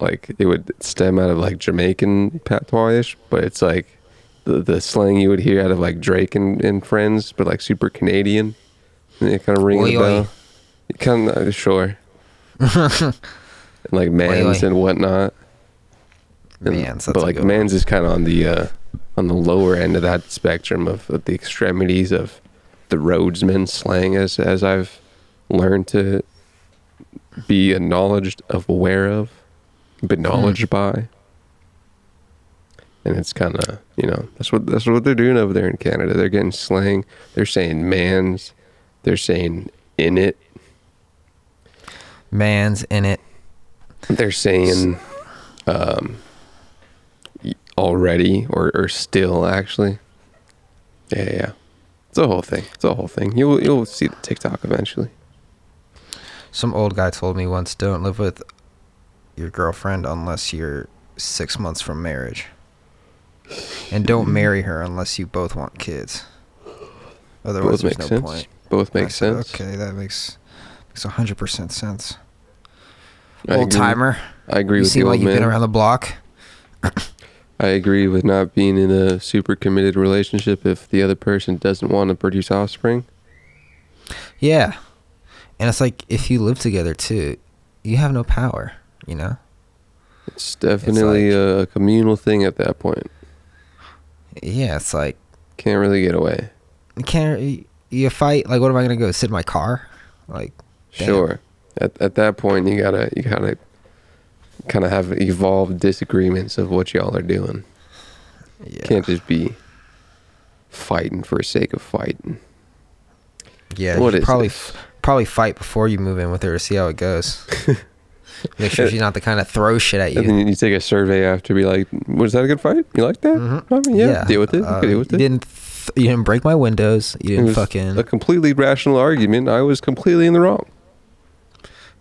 like it would stem out of like Jamaican patois, but it's like the the slang you would hear out of like Drake and, and Friends, but like super Canadian. And it kind of rings a oi. bell. Kind of sure. *laughs* and like mans oi. and whatnot. And- Mans, that's but like good one. man's is kind of on the uh, on the lower end of that spectrum of, of the extremities of the roadsman slang, as as I've learned to be acknowledged of, aware of, but knowledged Hmm. by. And it's kind of you know that's what that's what they're doing over there in Canada. They're getting slang. They're saying man's. They're saying in it. Man's in it. They're saying um, already or, or still actually. Yeah, yeah, yeah. It's a whole thing. It's a whole thing. You'll you'll see the TikTok eventually. Some old guy told me once, "Don't live with your girlfriend unless you're six months from marriage, and don't marry her unless you both want kids. Otherwise, Both there's make no sense. point." Both make said, sense. Okay, that makes makes hundred percent sense. I Old agree- timer. I agree You with seem the like you've been around the block. *laughs* I agree with not being in a super committed relationship if the other person doesn't want to produce offspring. Yeah, and it's like if you live together too, you have no power. You know. It's definitely a communal thing at that point. Yeah, it's like Can't really get away. you can't you- fight. Like, what am I gonna go sit in my car? Like, Damn. Sure. At at that point, you gotta you gotta kind of have evolved disagreements of what y'all are doing. yeah, Can't just be fighting for the sake of fighting. yeah. what you probably this? probably fight before you move in with her to see how it goes. *laughs* Make sure she's not the kind of throw shit at And you. then you take a survey after, be like, "Was that a good fight? You like that? Mhm. I mean, yeah, deal with it. Uh, deal with you it." didn't th- you didn't break my windows. You didn't fucking. a completely rational argument. I was completely in the wrong.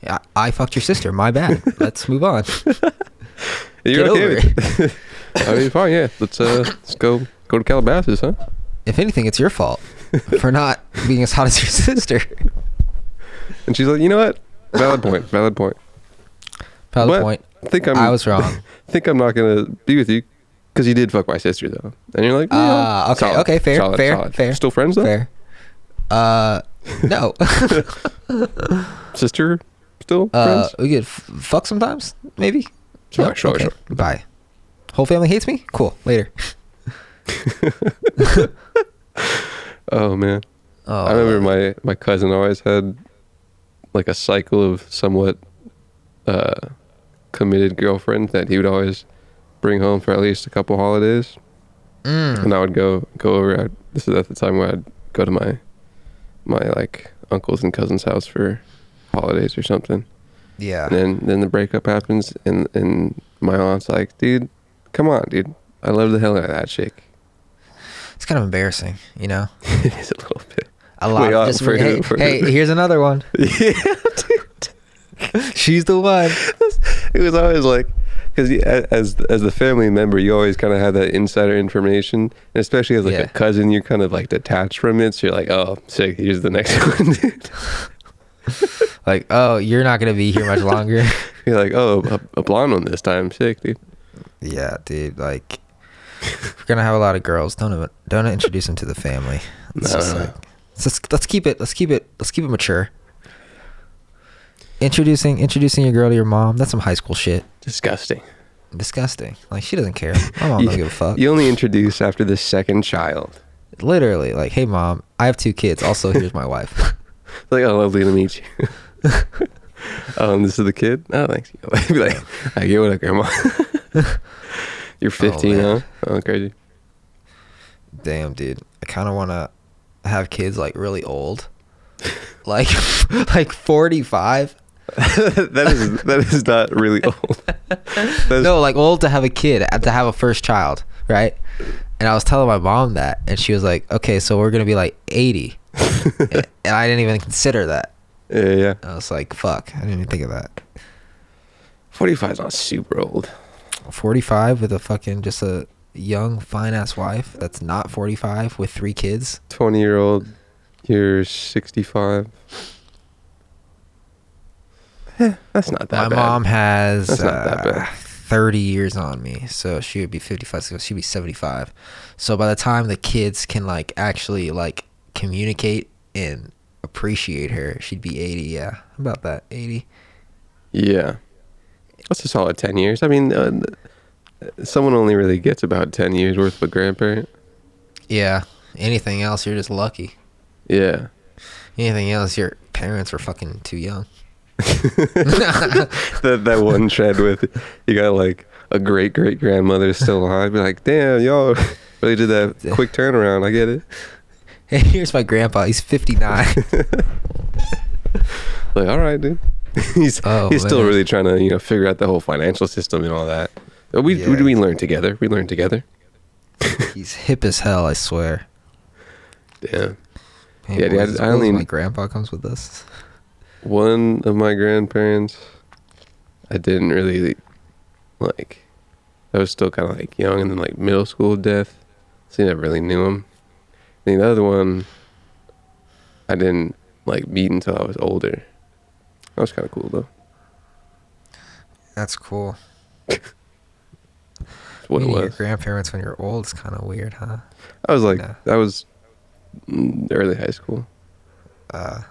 I, I fucked your sister. My bad. *laughs* Let's move on. You're Get okay over with it. *laughs* *laughs* I mean, fine. Yeah, let's uh, let's go go to Calabasas, huh? If anything, it's your fault for not being as hot as your sister. And she's like, you know what? Valid point. Valid point. Valid But point. I think I'm. I was wrong. *laughs* think I'm not gonna be with you because you did fuck my sister though. And you're like, Ah, yeah, okay, solid, okay, fair, solid, fair, solid. fair. Still friends though. Fair. Uh, no. *laughs* Sister, still uh, friends. we get f- fuck sometimes, maybe. Sure, No? sure, Okay, sure. Goodbye. Whole family hates me. Cool. Later. *laughs* Oh man, Oh, I remember my my cousin always had like a cycle of somewhat uh, committed girlfriend that he would always bring home for at least a couple holidays. Mm. and I would go go over. I'd, this is at the time where I'd go to my my like uncles and cousins' house for holidays or something. Yeah. And then then the breakup happens, and and my aunt's like, dude, come on, dude, I love the hell out of that chick. It's kind of embarrassing, you know. *laughs* it is a little bit. A lot. Wait, uh, just, for- hey, for- hey, here's another one. *laughs* yeah, dude. *laughs* She's the one. It was always like, because as as the family member, you always kind of have that insider information, and especially as like Yeah. a cousin, you're kind of like detached from it. So you're like, oh, sick. Here's the next *laughs* one, dude. *laughs* Like, oh, you're not gonna be here much longer. You're like, oh, a, a blonde one this time, sick, dude. yeah, dude. Like, we're gonna have a lot of girls. Don't uh, don't introduce them to the family. It's no, no. like, let's let's keep it. Let's keep it. Let's keep it mature. Introducing introducing your girl to your mom. That's some high school shit. Disgusting. Disgusting. Like she doesn't care. My mom *laughs* You- don't give a fuck. You only introduce after the second child. Literally, like, hey mom, I have two kids. Also, here's my wife. *laughs* Like, oh, lovely to meet you. *laughs* um, this is the kid. Oh, thanks. Be like, I get what up, grandma. You're 15, huh? Oh, crazy. Damn, dude. I kind of want to have kids like really old, like like forty five. *laughs* that is that is not really *laughs* old. That's, No, like old to have a kid, uh, to have a first child, right? And I was telling my mom that, and she was like, "Okay, so we're gonna be like 80. *laughs* and I didn't even consider that. yeah, yeah. I was like, "Fuck!" I didn't even think of that. 45 is not super old. Forty five with a fucking just a young fine ass wife that's not forty five with three kids. 20 year old, you're 65. Eh, that's not that my bad. mom has That's not that uh, bad. 30 years on me so she would be 55 so she'd be 75 so by the time the kids can like actually like communicate and appreciate her she'd be 80 yeah How about that 80 Yeah. That's a solid 10 years. I mean, uh, someone only really gets about 10 years worth of a grandparent. yeah anything else you're just lucky Yeah. anything else your parents were fucking too young *laughs* that that one trend with you got like a great great grandmother still alive. Be like, damn, y'all *laughs* really did that quick turnaround. I get it. hey here's my grandpa he's 59 *laughs* Like, all right, dude. he's Oh, he's still really trying to you know figure out the whole financial system and all that. We Yeah. we, we learn together. We learn together. he's hip as hell i swear Damn. Hey, Yeah, dude, I- I only- my grandpa comes with us One of my grandparents, I didn't really like. I was still kind of like young and then like middle school death, so you never really knew him. And the other one, I didn't like meet until I was older. That was kind of cool though. that's cool what it Meeting your grandparents when you're old is kind of weird huh I was like, that was mm, early high school. uh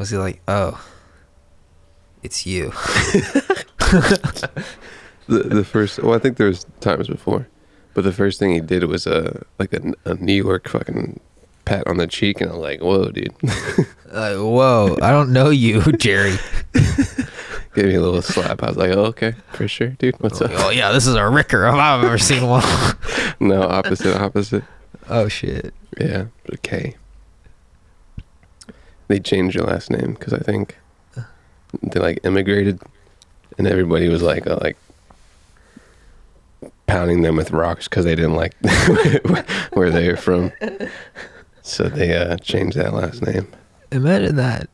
was he like oh it's you *laughs* *laughs* The the first, well, I think there was times before, but the first thing he did was a like a, a New York fucking pat on the cheek, and I'm like, whoa, dude. *laughs* like whoa i don't know you jerry Gave me a little slap. I was like, oh, okay, for sure, dude. What's oh, up? oh yeah this is a ricker if i've ever seen one No, opposite, opposite. oh shit Yeah, K. They changed your last name because I think they like immigrated, and everybody was like, uh, like pounding them with rocks because they didn't like *laughs* where they were from. So they uh, changed that last name. imagine that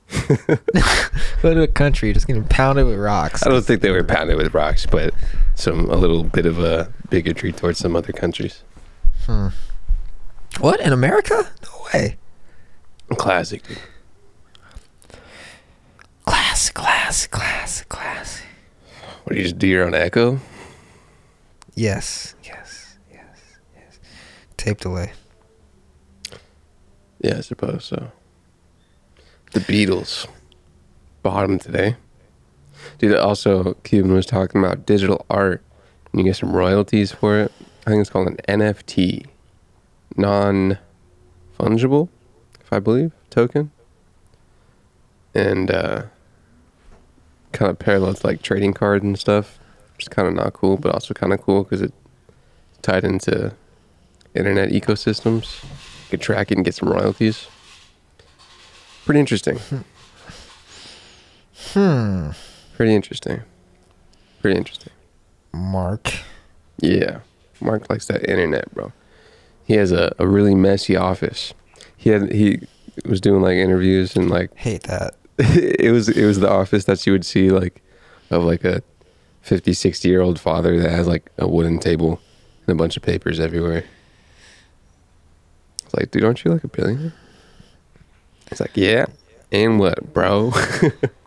*laughs* go to a country just getting pounded with rocks I don't think they were pounded with rocks, but some a little bit of a bigotry towards some other countries. Hmm. what in america no way Classic, dude. Class class class class What do you just do your own echo? yes yes yes yes tape delay Yeah, I suppose so. The Beatles. Bottom today. Dude, also, Cuban was talking about digital art. And you get some royalties for it. I think it's called an NFT. Non fungible, if I believe, token. And uh, kind of parallels like trading cards and stuff. Is kind of not cool, but also kind of cool because it tied into internet ecosystems. You could track it and get some royalties. Pretty interesting. Hmm. Pretty interesting. Pretty interesting. Mark. Yeah. Mark likes that internet, bro. He has a, a really messy office. He had he was doing like interviews and like Hate that. *laughs* it was it was the office that you would see like of like a 50 60 year old father that has like a wooden table and a bunch of papers everywhere it's like dude aren't you like a billionaire it's like yeah and what bro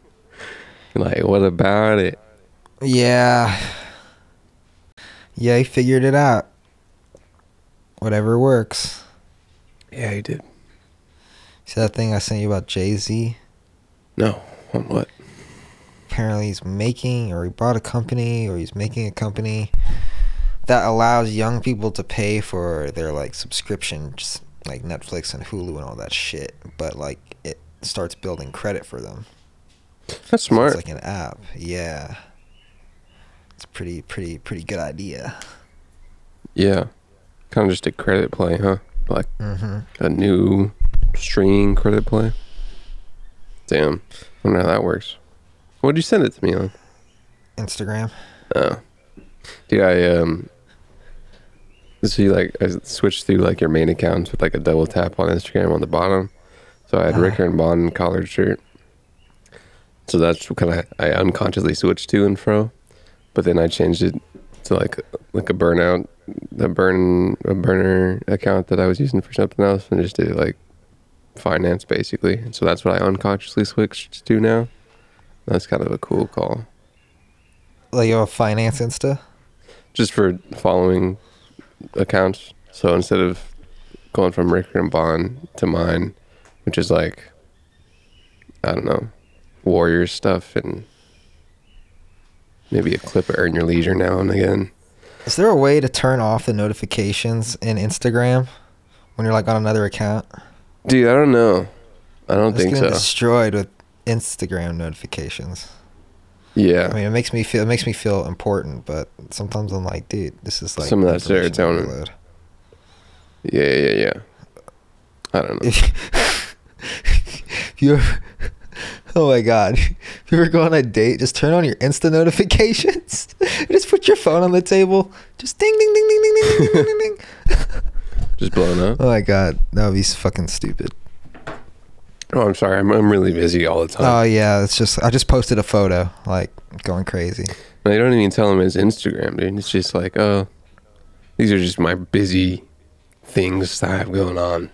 *laughs* like what about it Yeah. Yeah, he figured it out. Whatever works. yeah he did See that thing I sent you about Jay Z? No on what Apparently, he's making, or he bought a company, or he's making a company that allows young people to pay for their like subscriptions, like Netflix and Hulu and all that shit. But like, it starts building credit for them. that's So smart It's like an app. Yeah. It's a pretty, pretty, pretty good idea. yeah kind of just a credit play huh like Mm-hmm. a new streaming credit play damn I wonder how that works what'd you send it to me on Instagram. Oh, dude, I um. So you like I switched through like your main accounts with like a double tap on Instagram on the bottom. So I had Uh-huh. Ricker and Bond collared shirt. So that's kind of I unconsciously switched to and fro, but then I changed it to like like a burnout, a burn a burner account that I was using for something else, and just did like finance basically. So that's what I unconsciously switched to now. That's kind of a cool call. Like you have a finance Insta. just for following accounts. So instead of going from Ricker and Bond to mine, which is like, I don't know, Warriors stuff and maybe a clip of Earn Your Leisure now and again. Is there a way to turn off the notifications in Instagram when you're like on another account? Dude, I don't know. I don't It's think so. destroyed with Instagram notifications. Yeah. I mean, it makes me feel it makes me feel important, but sometimes I'm like, dude, this is like Some of that serotonin. overload. Yeah, yeah, yeah. I don't know. If you ever, oh my god, if you ever go on a date, just turn on your Insta notifications. just put your phone on the table. Just ding, ding, ding, ding, ding, ding, ding, ding, ding, ding. Just blowing up. Oh my god, that would be fucking stupid. Oh, I'm sorry. I'm, I'm really busy all the time. Oh yeah, it's just I just posted a photo, like going crazy. I don't even tell him it's Instagram, dude. It's just like, oh, these are just my busy things that I have going on.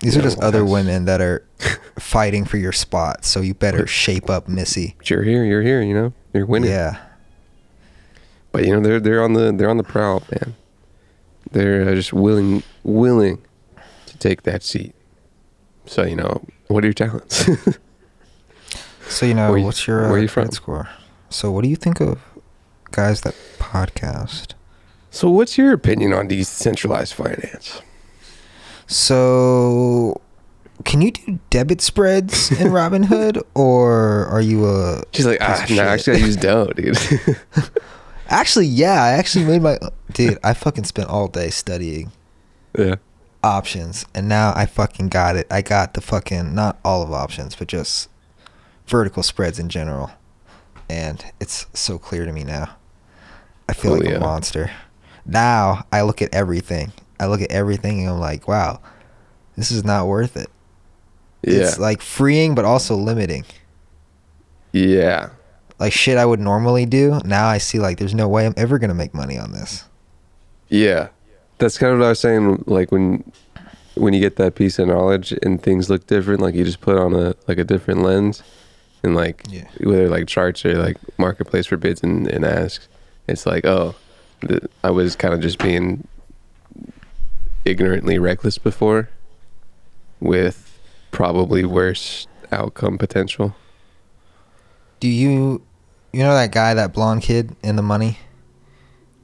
These are Yeah, just other women that are *laughs* fighting for your spot, so you better shape up, Missy. But you're here, you're here, you know, you're winning. Yeah. But you know, they're they're on the they're on the prowl, man. They're uh, just willing willing to take that seat. So you know, what are your talents? *laughs* So you know, you- what's your uh, where you from? score? So what do you think of guys that podcast? so, what's your opinion on decentralized finance? So can you do debit spreads in *laughs* Robinhood, or are you a? She's like, ah, no, shit?" actually, I use Dough, dude. *laughs* Actually, yeah, I actually made my dude. I fucking spent all day studying yeah. options, and now I fucking got it. I got the fucking not all of options, but just vertical spreads in general, and it's so clear to me now. I feel Oh, like yeah. a monster. Now I look at everything. I look at everything, and I'm like, wow, this is not worth it. Yeah. It's like freeing, but also limiting. yeah. Like shit I would normally do. Now I see like there's no way I'm ever gonna make money on this. Yeah. That's kind of what I was saying. Like when when you get that piece of knowledge and things look different, like you just put on a like a different lens and like Yeah. whether like charts or like marketplace for bids and, and asks, it's like, oh, th- I was kind of just being ignorantly reckless before with probably worse outcome potential. Do you, you know that guy, that blonde kid in the money?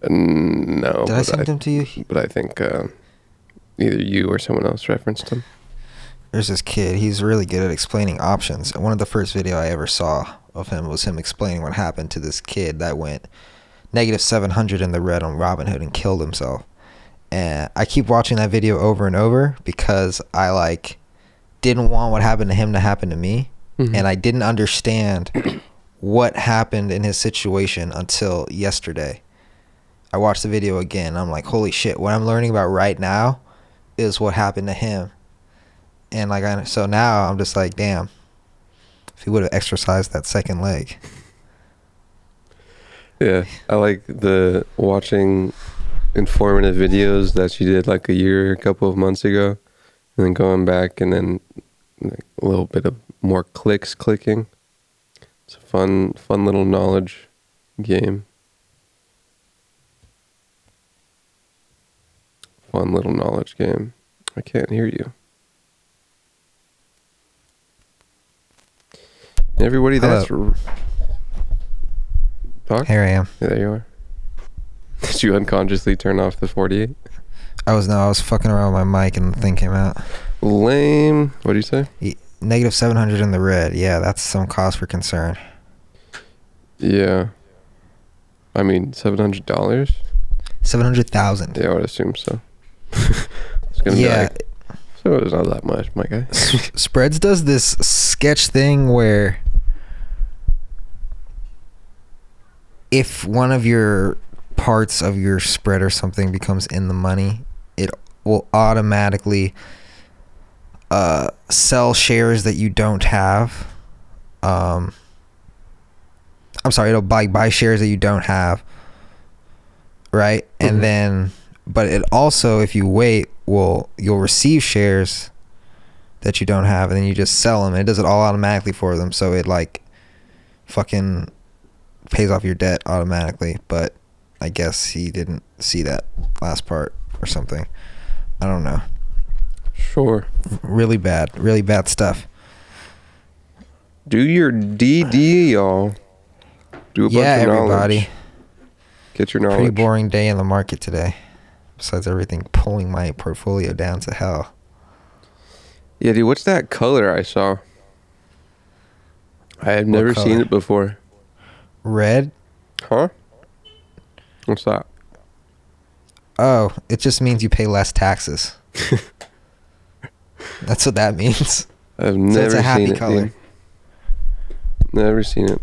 Mm, no, Did I but send I, him to you? but I think uh, either you or someone else referenced him. There's this kid. He's really good at explaining options. And one of the first video I ever saw of him was him explaining what happened to this kid that went negative 700 in the red on Robinhood and killed himself. and I keep watching that video over and over because I like didn't want what happened to him to happen to me, Mhm. and I didn't understand what happened in his situation until yesterday. I watched the video again. I'm like, holy shit! What I'm learning about right now is what happened to him, and like, I, so now I'm just like, damn. If he would have exercised that second leg, Yeah, I like the watching informative videos that she did like a year, a couple of months ago, and then going back and then like, a little bit of more clicks clicking. Fun, fun little knowledge game. Fun little knowledge game. I can't hear you. Everybody, that's talk. here I am. Yeah, there you are. *laughs* Did you unconsciously turn off the 48? I was no, I was fucking around with my mic and the thing came out. Lame. What do you say? Negative 700 in the red. Yeah, that's some cause for concern. Yeah. I mean, $700? 700,000. Yeah, I would assume so. *laughs* it's gonna Yeah. be like, so it's not that much, my guy. Spreads does this sketch thing where if one of your parts of your spread or something becomes in the money, it will automatically uh, sell shares that you don't have. Um, I'm sorry, it'll buy buy shares that you don't have. Right? Mhm. And then but it also if you wait will you'll receive shares that you don't have and then you just sell them and it does it all automatically for them so it like fucking pays off your debt automatically but i guess he didn't see that last part or something i don't know Sure. really bad really bad stuff Do your DD, y'all. Do a bunch yeah of knowledge. everybody Get your knowledge. pretty boring day in the market today besides everything pulling my portfolio down to hell Yeah, dude, what's that color I saw? I have never seen it before. red Huh? What's that? oh it just means you pay less taxes *laughs* that's what that means I've So never it's a happy seen it. color. dude. Never seen it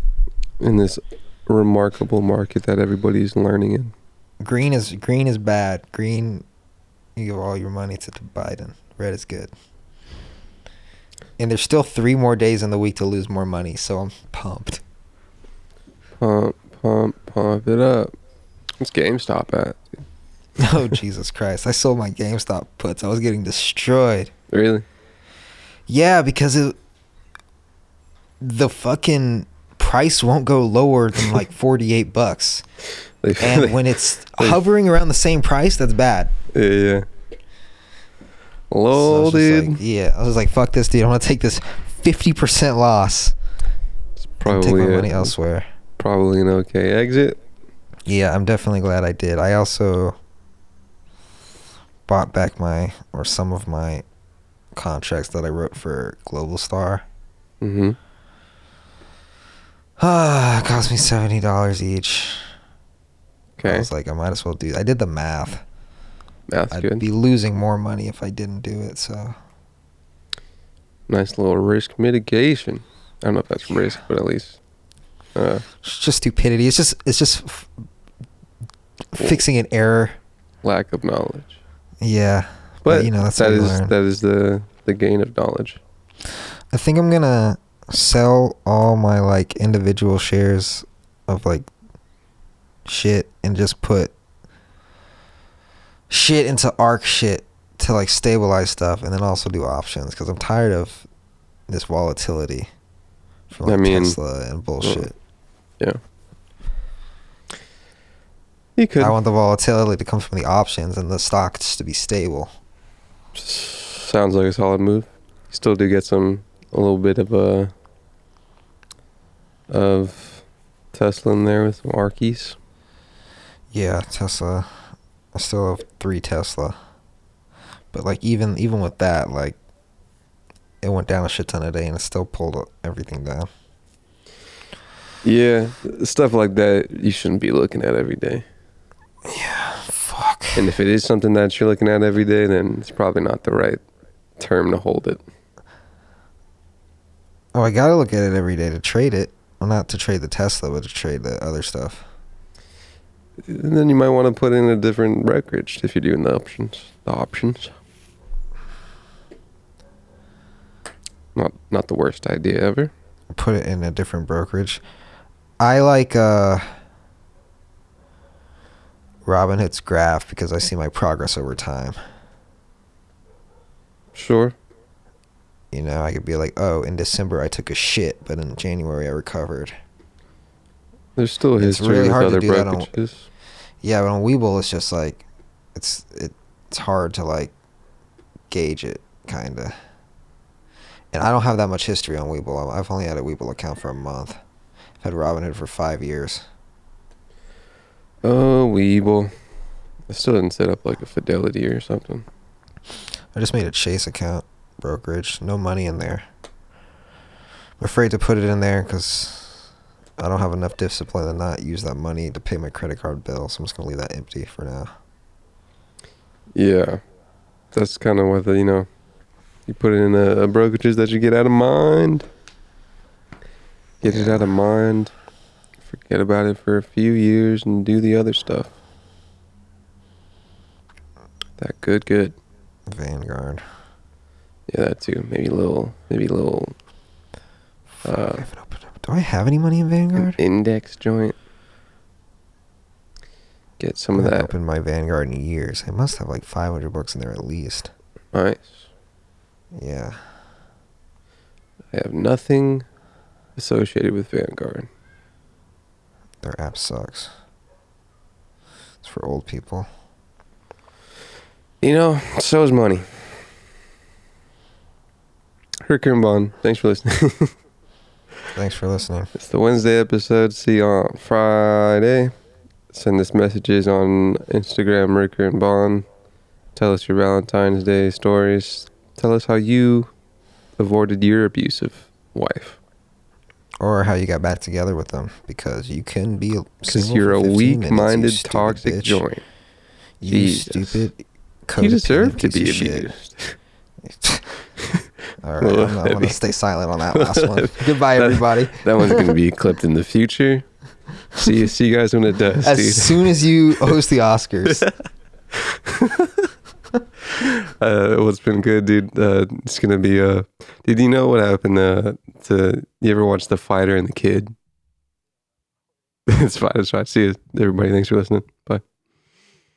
in this remarkable market that everybody's learning in. Green is green is bad. Green, you give all your money to Biden. Red is good. And there's still three more days in the week to lose more money, so I'm pumped. Pump, pump, pump it up. What's GameStop at? *laughs* oh Jesus Christ! I sold my GameStop puts. I was getting destroyed. Really? Yeah, because it, the fucking price won't go lower than like *laughs* 48 bucks. They, And when it's *laughs* hovering around the same price, that's bad. yeah, yeah. So Lol, was dude. like, yeah, I was like, fuck this, dude. I'm gonna take this 50% loss it's and take my a- money elsewhere. probably an okay exit. Yeah, I'm definitely glad I did. I also bought back my or some of my contracts that I wrote for Global Star. Mm-hmm. *sighs* Ah, cost me seventy dollars each. Okay. I was like, I might as well do. I did the math. that's I'd good. be losing more money if I didn't do it. So nice little risk mitigation. I don't know if that's risk, but at least. Uh, it's just stupidity. It's just it's just f- fixing an error. lack of knowledge. Yeah, But, you know, that's that is that is the the gain of knowledge. I think I'm gonna sell all my like individual shares of like shit and just put shit into ARK shit to like stabilize stuff and then also do options because I'm tired of this volatility from I like mean, Tesla and bullshit. Yeah. You could I want the volatility to come from the options and the stocks to be stable. sounds like a solid move. You still do get some a little bit of a of Tesla in there with some Arkies. Yeah, Tesla. I still have three Tesla, but like even even with that, like it went down a shit ton a day and it still pulled everything down. Yeah, stuff like that you shouldn't be looking at every day. Yeah, fuck. And if it is something that you're looking at every day, then it's probably not the right term to hold it. Oh, I gotta look at it every day to trade it. Well, not to trade the Tesla, but to trade the other stuff. And then you might want to put in a different brokerage if you're doing the options. The options. Not not the worst idea ever. Put it in a different brokerage. I like uh Robinhood's graph because I see my progress over time. Sure. You know, I could be like, oh, in December I took a shit, but in January I recovered. There's still It's history really with hard to other do that on- Yeah, but on Webull it's just like it's it, it's hard to like gauge it kinda. And I don't have that much history on Webull. I've only had a Webull account for a month. I've had Robinhood for five years. Oh, Webull. I still didn't set up like a Fidelity or something. I just made a Chase account brokerage. No money in there. I'm afraid to put it in there because I don't have enough discipline to not use that money to pay my credit card bill. So I'm just gonna leave that empty for now. Yeah. That's kind of what the, you know, you put it in a, a brokerages that you get out of mind. Get it out of mind. Forget about it for a few years and do the other stuff. That good, good. Vanguard. Yeah, that too. Maybe a little, maybe a little I Uh, up. Do I have any money in an Vanguard? index joint. Get some of I haven't that. opened my Vanguard in years. I must have like 500 bucks in there at least. Nice. Yeah. I have nothing associated with Vanguard. Their app sucks. It's for old people. You know, so is money. Bond, thanks for listening. *laughs* Thanks for listening. it's the Wednesday episode. See you on Friday. Send us messages on Instagram, Ricker and Bond. Tell us your Valentine's Day stories. Tell us how you avoided your abusive wife. Or how you got back together with them because you can be Because you're a 15 minutes, you weak-minded, toxic bitch. joint. You Jesus. stupid. You deserve to be abused. *laughs* All right, I'm, I'm *laughs* gonna stay silent on that last one. *laughs* Goodbye, That- everybody. That one's going to be clipped in the future. *laughs* See you, see you guys when it does, As dude. soon as you host the Oscars, Uh, what's been good, dude? Uh, it's gonna be. Uh, did you know what happened uh, to? You ever watch The Fighter and the Kid? it's fine. It's fine. See you, everybody. Thanks for listening. Bye.